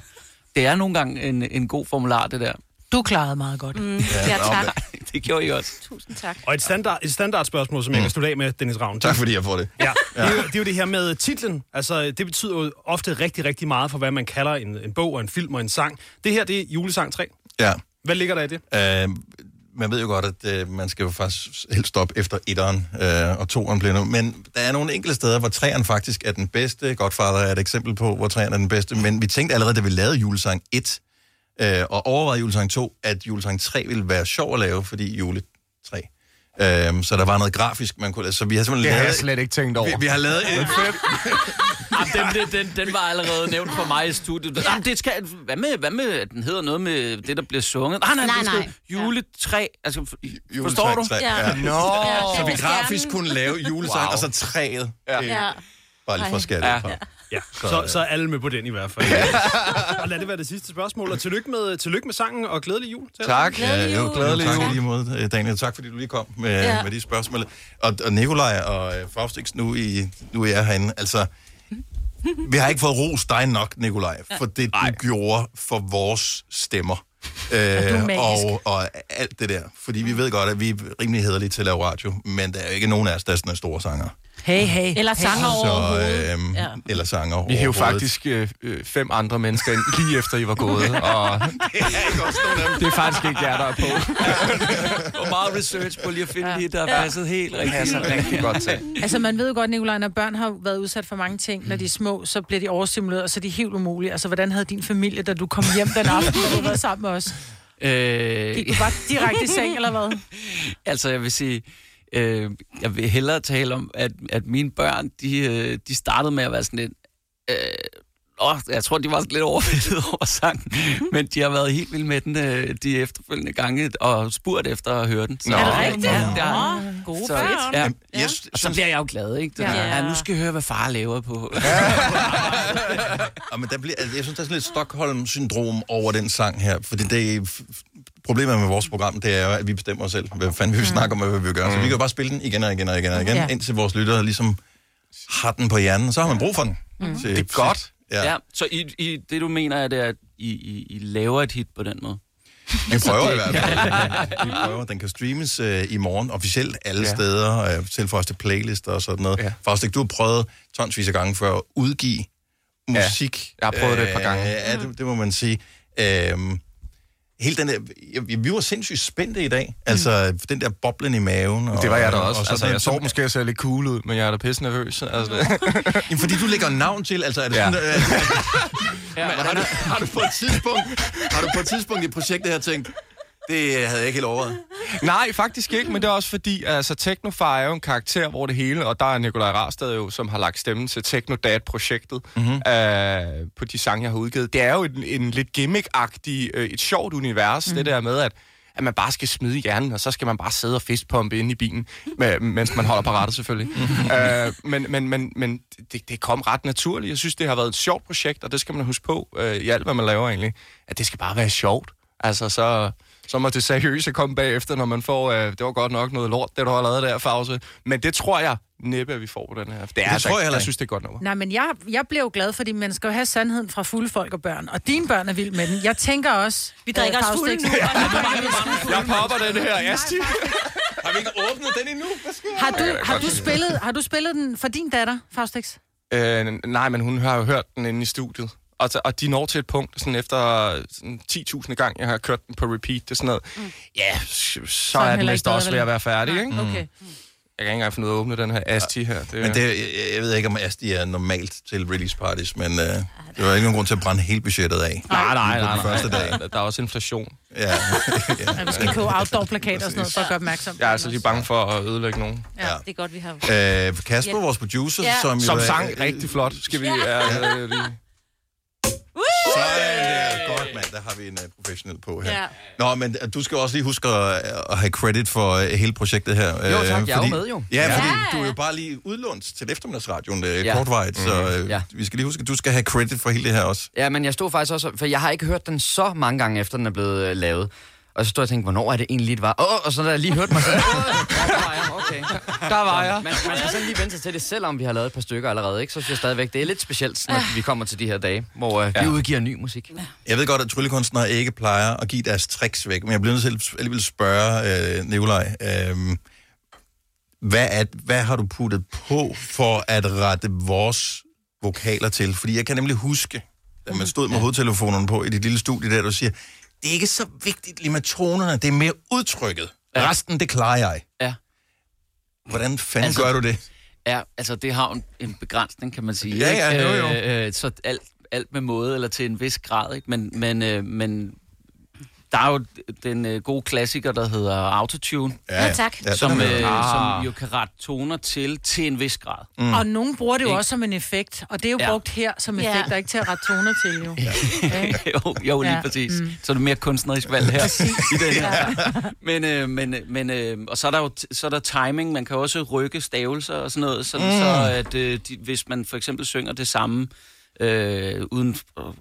Det er nogle gange en, en god formular, det der. Du klarede meget godt. Mm. Ja, tak. [LAUGHS] det gjorde I også. Tusind tak. Og et, standard, et standardspørgsmål, som jeg kan slutte af med, Dennis Ravn. Tak fordi jeg får det. Ja, det er, jo, det er jo det her med titlen. Altså, det betyder jo ofte rigtig, rigtig meget for, hvad man kalder en, en bog og en film og en sang. Det her, det er julesang 3. Ja. Hvad ligger der i det? Øh, man ved jo godt, at øh, man skal jo faktisk helst stoppe efter etteren, øh, og toeren bliver nu. Men der er nogle enkelte steder, hvor træerne faktisk er den bedste. Godfather er et eksempel på, hvor træerne er den bedste. Men vi tænkte allerede, da vi lavede julesang 1, øh, og overvejede julesang 2, at julesang 3 ville være sjov at lave, fordi jule 3. Øh, så der var noget grafisk, man kunne. Så vi har simpelthen Det har lavet... jeg slet ikke tænkt over. Vi, vi har lavet et... [LAUGHS] Jamen, den, den, den, den var allerede nævnt for mig i studiet. Jamen, det skal, hvad, med, hvad med, at den hedder noget med det, der bliver sunget? Ah, nej, Nej, det nej. juletræ. Altså, Juletræ, forstår du? træ, Ja. Ja. Nå. Så vi Ja. grafisk kunne lave julesang, Wow. og så træet. Ja. Ja. Bare lige for at skære det Ja. Ja, så, så er alle med på den i hvert fald. [LAUGHS] og lad det være det sidste spørgsmål. Og tillykke med, tillykke med sangen, og glædelig jul. til jer. Ja, jo, glædelig tak lige mod øh, Daniel. Tak fordi du lige kom med, Ja. med de spørgsmål. Og, og Nikolaj og øh, Faustix, nu, i, nu er jeg herinde. Altså, vi har ikke fået ros dig nok, Nikolaj, for det, du gjorde for vores stemmer. er Øh, og, og alt det der. Fordi vi ved godt, at vi er rimelig hederlige til at lave radio, men der er jo ikke nogen af os, der er sådan en store sanger. Hey, hey. Eller sanger Så, overhovedet. øhm, Ja. Eller sanger Vi hævde faktisk øh, øh, fem andre mennesker ind, lige efter I var gået. [LAUGHS] Og det er faktisk ikke jer, der er på. [LAUGHS] Og meget research på lige at finde ja. det, der har passet helt rigtigt. passer rigtig godt til. Altså, man ved jo godt, Nicolaj, når børn har været udsat for mange ting, når de er små, så bliver de overstimuleret, og så er de helt umulige. Altså, hvordan havde din familie, da du kom hjem den aften, og du var sammen med os? Øh, Gik du bare direkte i seng, eller hvad? [LAUGHS] Altså, jeg vil sige, øh, jeg vil hellere tale om, at, at mine børn, de, øh, de startede med at være sådan lidt... Øh, åh, jeg tror, de var lidt overvældet [LAUGHS] over sangen, men de har været helt vilde med den øh, de efterfølgende gange, og spurgt efter at høre den. Nå. Er det rigtigt? Ja, ja. Gode Så, børn. ja, ja. ja. Og så bliver jeg jo glad, ikke? Ja. ja. ja, nu skal jeg høre, hvad far laver på. [LAUGHS] Ja, men der bliver, altså, jeg synes, der er sådan lidt Stockholm-syndrom over den sang her, fordi det er, problemet med vores program, det er jo, at vi bestemmer os selv, hvad fanden vi vil snakke om, og hvad vi vil gøre. Så vi kan jo bare spille den igen og igen og igen og igen, Ja. ja. indtil vores lyttere ligesom har den på hjernen, så har man brug for den. Mm. Til- Det er godt. Ja. Ja. Så I, I, det, du mener, er, det, at I, I, I laver et hit på den måde? Vi prøver i det- hvert fald. [LAUGHS] Vi prøver. Den kan streames øh, i morgen officielt alle Ja. ja. steder, øh, selv for os til playlister og sådan noget. Ja. Faustik, du har prøvet tonsvis af gange før at udgive musik. jeg har prøvet det et par gange. Øh, ja, det, det må man sige. Øhm, hele den der, vi, var sindssygt spændte i dag. Altså, den der boblen i maven. Og, Det var jeg da også. og altså, jeg så måske, jeg ser lidt cool ud, men jeg er da pisse nervøs. Altså. [LAUGHS] Jamen, fordi du lægger navn til, altså er det Ja. sådan, øh, [LAUGHS] Men har, du, har, du på et tidspunkt, har du på et tidspunkt i projektet her tænkt, det havde jeg ikke helt overvejet. Nej, faktisk ikke, men det er også fordi, altså Technofar er jo en karakter, hvor det hele, og der er Nikolaj Rastad jo, som har lagt stemmen til Technodad-projektet Mhm. mm-hmm. øh, på de sange, jeg har udgivet. Det er jo en, en lidt gimmick-agtig, øh, et sjovt univers, mm. det der med, at at man bare skal smide hjernen, og så skal man bare sidde og fistpumpe inde i bilen, med, mens man holder på rattet selvfølgelig. øh, men men, men, men det, det kom ret naturligt. Jeg synes, det har været et sjovt projekt, og det skal man huske på øh, i alt, hvad man laver egentlig. At det skal bare være sjovt. Altså, så, så må det seriøse komme bagefter, når man får, øh, det var godt nok noget lort, det du har lavet der, Fause. Men det tror jeg næppe, at vi får på den her. Det, er Det altså, tror jeg heller synes, det er godt nummer. Nej, men jeg, jeg bliver jo glad, fordi man skal jo have sandheden fra fulde folk og børn. Og dine børn er vild med den. Jeg tænker også... Vi drikker os fulde nu. [LAUGHS] Jeg popper den her, Asti. Har vi ikke åbnet den endnu? Har du, har, du spillet, har du spillet den for din datter, Faustix? Øh, nej, men hun har jo hørt den inde i studiet. Og, og de når til et punkt, sådan efter sådan 10.000 gang, jeg har kørt den på repeat, det er sådan noget, mm. ja, så, så er den ikke også ved at være færdig, ikke? Okay. Jeg kan ikke engang finde ud af at åbne den her Asti her. Det, Men det, jeg, jeg ved ikke, om Asti er normalt til release parties, men øh, det var ikke nogen grund til at brænde hele budgettet af. Nej, nej, nej, den nej. første dag. Der, er også inflation. [LAUGHS] Ja. Ja, vi skal købe outdoor-plakater og sådan noget, for at gøre opmærksom. Jeg er altså lige bange for at ødelægge nogen. Ja, det er godt, vi har... Øh, Kasper, vores producer, Ja. som jo Som er- sang rigtig flot, skal vi... Ja. Øh, lige. Sådan der. Godt, mand. Der har vi en uh, professionel på her. Ja. Nå, men uh, du skal også lige huske at, at have credit for uh, hele projektet her. Jo, øh, tak. Jeg er jo med, jo. Ja, Ja. fordi du er jo bare lige udlånt til eftermiddagsradioen uh, Ja. kortvarigt, så Mhm. uh, Ja. vi skal lige huske, at du skal have credit for hele det her også. Ja, men jeg stod faktisk også, for jeg har ikke hørt den så mange gange, efter den er blevet øh, lavet. Og så stod jeg og tænkte, hvornår er det egentlig, det var? Åh, og så da jeg lige hørte mig, så... [LAUGHS] Åh, der var jeg, okay. Der var jeg. Man, man skal sådan lige vente sig til det, selvom vi har lavet et par stykker allerede, ikke? Så synes jeg stadigvæk, det er lidt specielt, når vi kommer til de her dage, hvor øh, vi Ja. udgiver ny musik. Jeg ved godt, at tryllekunstnere ikke plejer at give deres tricks væk, men jeg bliver nødt til at alligevel spørge øh, Nikolaj, øh, hvad, er, hvad har du puttet på for at rette vores vokaler til? Fordi jeg kan nemlig huske, da man stod med hovedtelefonerne på i dit lille studie der, du siger, det er ikke så vigtigt lige med tonerne, det er mere udtrykket. Resten, det klarer jeg. Ja. Hvordan fanden Altså- gør du det? Ja, altså det har en, en begrænsning, kan man sige. Ja, ja, jo, jo. Øh, øh, så alt, alt med måde, eller til en vis grad, ikke? Men, men, øh, men der er jo den øh, gode klassiker, der hedder Autotune. Ja, Ja, tak. ja, som, øh, Ah. som jo kan rette toner til, til en vis grad. Mm. Og nogen bruger det jo Ikke? også som en effekt, og det er jo Ja. brugt her som Ja. effekt, og ikke til at rette toner til, jo. Ja. [LAUGHS] jo, jo, lige Ja, ja. præcis. mm. Så er det mere kunstnerisk valg her i den her. [LAUGHS] Men, øh, men, men øh, og så er der jo så er der timing. Man kan også rykke stavelser og sådan noget, sådan mm. så at øh, de, hvis man for eksempel synger det samme øh, uden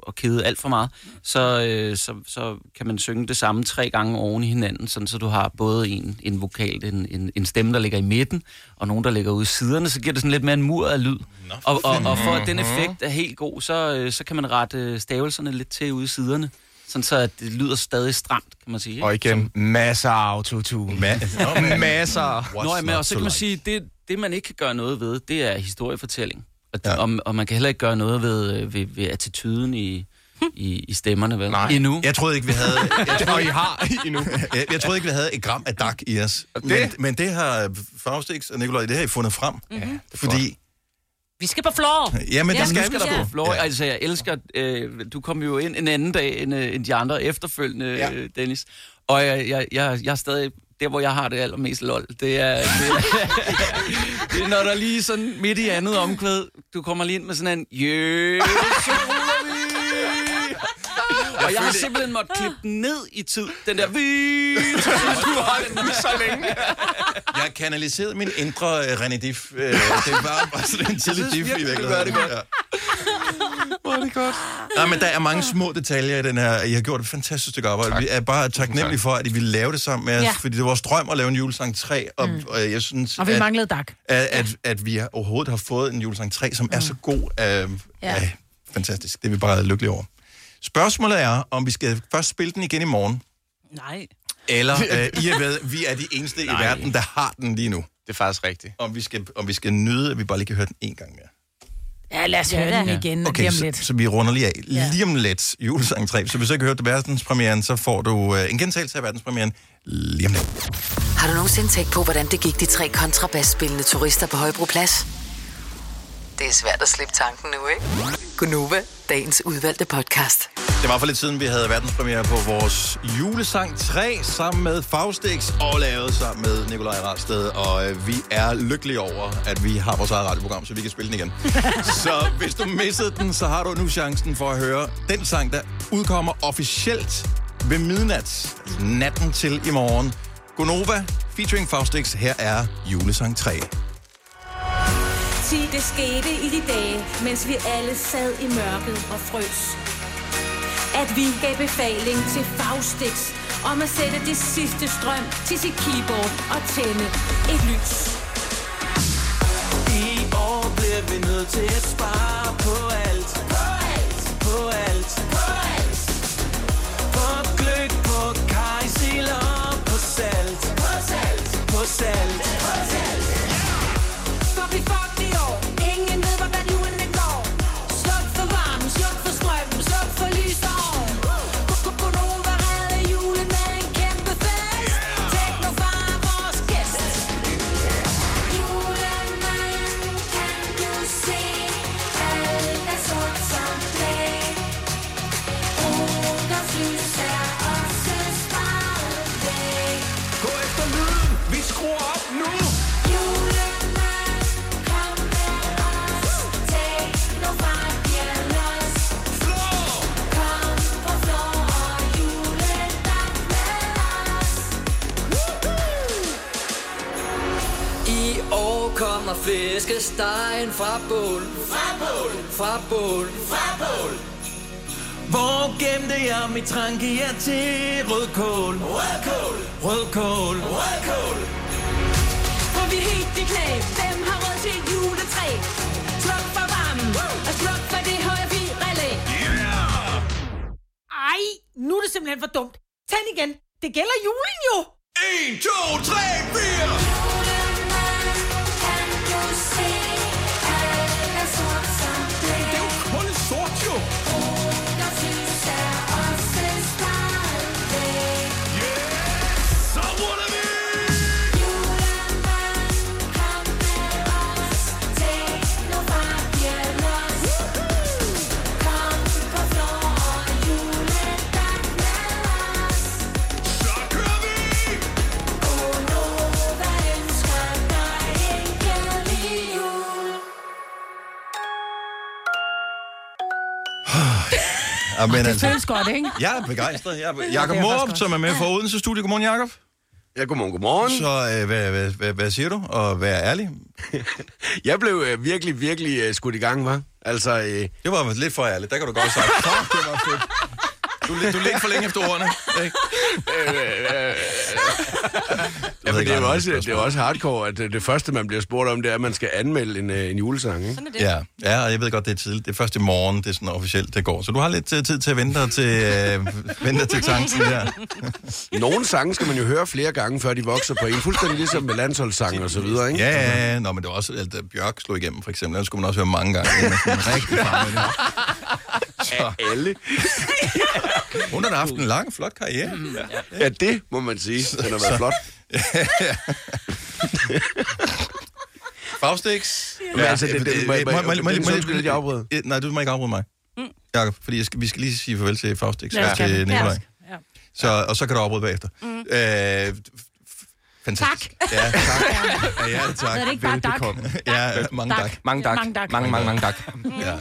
at, kede alt for meget, så, øh, så, så kan man synge det samme tre gange oven i hinanden, sådan så du har både en, en vokal, en, en, en stemme, der ligger i midten, og nogen, der ligger ude i siderne, så giver det sådan lidt mere en mur af lyd. Og, og, og for at den effekt er helt god, så, øh, så kan man rette øh, stavelserne lidt til ude i siderne, sådan så at det lyder stadig stramt, kan man sige. ikke? Og igen, masser af autotune. Ma- [LAUGHS] masser. Nå, ja, men og så kan man sige, det, det man ikke kan gøre noget ved, det er historiefortælling. Og, ja. og, og man kan heller ikke gøre noget ved, øh, ved, ved attituden i, i, i stemmerne, vel? Nej. Endnu. Jeg troede ikke, vi havde... [LAUGHS] Jeg troede, Og I har [LAUGHS] endnu. jeg, jeg troede ikke, vi havde et gram af dak i os. Men, men det har Faustix og Nikolaj, det har I fundet frem. Mhm. Fordi... Vi skal på floor. Det skal du vi skal på på. floor. Ja. Altså, jeg elsker... Øh, du kom jo ind en anden dag end, øh, end de andre efterfølgende, ja. øh, Dennis. Og jeg, jeg, jeg, jeg er stadig... Der, hvor jeg har det allermest lol, det er, det er, [LAUGHS] det er når der lige sådan midt i andet omkvæd, du kommer lige ind med sådan en, vi. Og jeg har simpelthen måttet klippe den ned i tid, den der, vi, [LAUGHS] du har den så længe. Jeg kanaliserede min indre uh, René Diff. Uh, det var bare sådan en tidlig diff i virkeligheden. det godt. Ja. Hvor er det godt. Nej, men der er mange små detaljer i den her. I har gjort et fantastisk stykke arbejde. Vi er bare taknemmelige for, at I vil lave det sammen med os. Ja. Fordi det er vores drøm at lave en julesang 3. Og, Mm. og jeg synes, Og vi at, manglede dak. at, at, at vi overhovedet har fået en julesang 3, som er så god. Uh, ja. ja. Fantastisk. Det er vi bare lykkelige over. Spørgsmålet er, om vi skal først spille den igen i morgen, Nej. eller uh, [LAUGHS] I er ved, vi er de eneste Nej. i verden, der har den lige nu. Det er faktisk rigtigt. Om vi skal, om vi skal nyde, at vi bare lige kan høre den en gang mere. Ja, lad os Ja, høre den igen Okay, lige om så, lidt. så vi runder lige af. Ja. Lige om lidt, julesang 3. Så hvis du ikke har hørt det verdenspremieren, så får du uh, en gentagelse af verdenspremieren lige om lidt. Har du nogensinde tænkt på, hvordan det gik de tre kontrabasspillende turister på Højbroplads? Det er svært at slippe tanken nu, ikke? Gunova, dagens udvalgte podcast. Det var for lidt siden, vi havde verdenspremiere på vores julesang 3 sammen med Faustix og lavet sammen med Nikolaj Rasted. Og øh, vi er lykkelige over, at vi har vores eget radioprogram, så vi kan spille den igen. [LAUGHS] så hvis du missede den, så har du nu chancen for at høre den sang, der udkommer officielt ved midnat. Natten til i morgen. Gonova featuring Faustix. Her er julesang 3. Sig, det skete i de dage, mens vi alle sad i mørket og frøs. At vi gav befaling til Faustix om at sætte det sidste strøm til sit keyboard og tænde et lys. I år bliver vi nødt til at spare på alt. På alt. På alt. På alt. På gløk, på kajsil og på salt. På salt. På salt. På salt. Fra bål. Fra bål. Fra bål. Fra bål. Hvor gemte jeg mit jeg til rødkål? Rødkål. Rødkål. Rødkål. Får vi helt i knæ, hvem har råd til et juletræ? Sluk for varmen, og sluk for det høje relæ. Ej, nu er det simpelthen for dumt. Tænd igen. Det gælder julen jo. 1, 2, 3, 4. Ja, men Det altså, føles godt, ikke? jeg er begejstret. Jeg er, Morup, som er med fra Odense Studie. Godmorgen, Jakob. Ja, godmorgen, godmorgen. Så øh, hvad, hvad, hvad, hvad siger du? Og vær ærlig. [LAUGHS] Jeg blev øh, virkelig, virkelig øh, skudt i gang, var. Altså, øh, Det var lidt for ærligt. Der kan du godt sige. [LAUGHS] Fuck, det var fedt. Du, du ledte for længe efter ordene. Ikke? ja, men det er jo også, er det er også hardcore, at øh, det første, man bliver spurgt om, det er, at man skal anmelde en, øh, en julesang, ikke? Ja, ja, og jeg ved godt, det er tidligt. Det er først i morgen, det er sådan officielt, det går. Så du har lidt øh, tid til at vente dig til, øh, vente til tanken der. [LAUGHS] Nogle sange skal man jo høre flere gange, før de vokser på en. Fuldstændig ligesom med landsholdssange og så videre, ikke? Ja, ja, ja. Nå, men det var også, at øh, Bjørk slog igennem, for eksempel. Den skulle man også høre mange gange. [LAUGHS] inden man sådan rigtig farve Så. Alle. Hun har haft en lang, flot karriere. Ja, det må man sige. Den har været flot. Faustix. Men altså, det- det- må- må- må- at jeg afbryder. Øh, Nej, du må ikke afbryde mig. Jakob, fordi jeg skal, vi skal lige sige farvel til Faustix Ja, og til Nikolaj. Ja. Så, og så kan du afbryde bagefter. Mm. Øh, fantastisk. Tak. Ja, tak. [LAUGHS] Ja, ja, tak. Så er det ikke bare dak? Velbekomme. Ja, mange Dak. tak. Mange tak. Mange tak. Mange, mange, mange tak. Ja.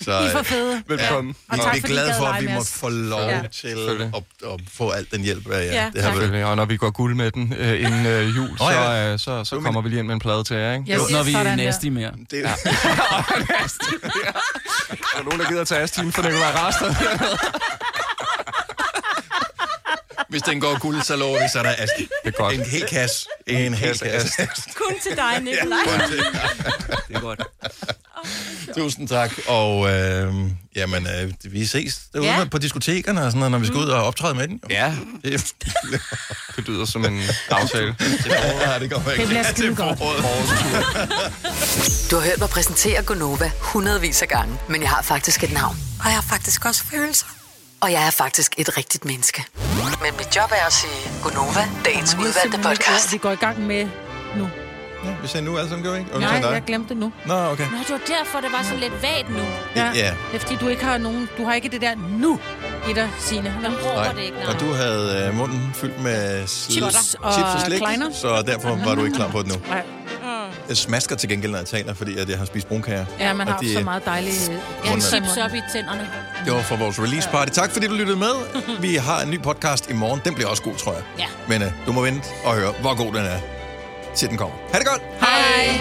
Så, I er for fede. Velkommen. Og vi tak, er fordi I glade for, at vi må få lov Ja. til at, at få alt den hjælp, ja, Ja, det. Selvfølgelig. Og når vi går guld med den øh, inden øh, jul, så, ja. øh, så, så kommer vi lige ind med en plade til jer, ikke? Yes, Når vi er nasty mere. Det, Ja. [LAUGHS] [LAUGHS] Er der nogen, der gider at tage Astine for Nikolaj Raster? Hvis den går guld, så lover vi, så er der Asti. Det er godt. En hel kasse. En hel kasse. Kun til dig, Nicolaj. Det er godt. [LAUGHS] Tusind tak. Og øh, jamen, øh, vi ses derude Ja. ja. på diskotekerne og sådan noget, når vi skal ud og optræde med den. Jo. Ja, Det, [LAUGHS] det lyder som en aftale. ja, det går ikke. Det bliver skide godt. [LAUGHS] Du har hørt mig præsentere Gonova hundredvis af gange, men jeg har faktisk et navn. Og jeg har faktisk også følelser. Og jeg er faktisk et rigtigt menneske. Men mit job er at sige Gonova, dagens udvalgte podcast. Vi går i gang med nu. Ja, vi ser nu alle sammen, gør vi ikke? Vi Nej, jeg glemte det nu. Nå, okay. Nå, det var derfor, det var sådan lidt vagt nu. Ja. Ja. Det er fordi, du ikke har nogen... Du har ikke det der nu i dig, Signe. Man råber det ikke, Og du havde øh, munden fyldt med Chips og chips og slik, kleiner. så derfor var du ikke klar på det nu. Nej. Jeg smasker til gengæld, når jeg taler, fordi at jeg har spist brunkager. Ja, man har de- så meget dejlige... Ja, chips op i tænderne. Det var for vores release party. Tak fordi du lyttede med. Vi har en ny podcast i morgen. Den bliver også god, tror jeg. Ja. Men uh, du må vente og høre, hvor god den er, til den kommer. Ha' det godt! Hej.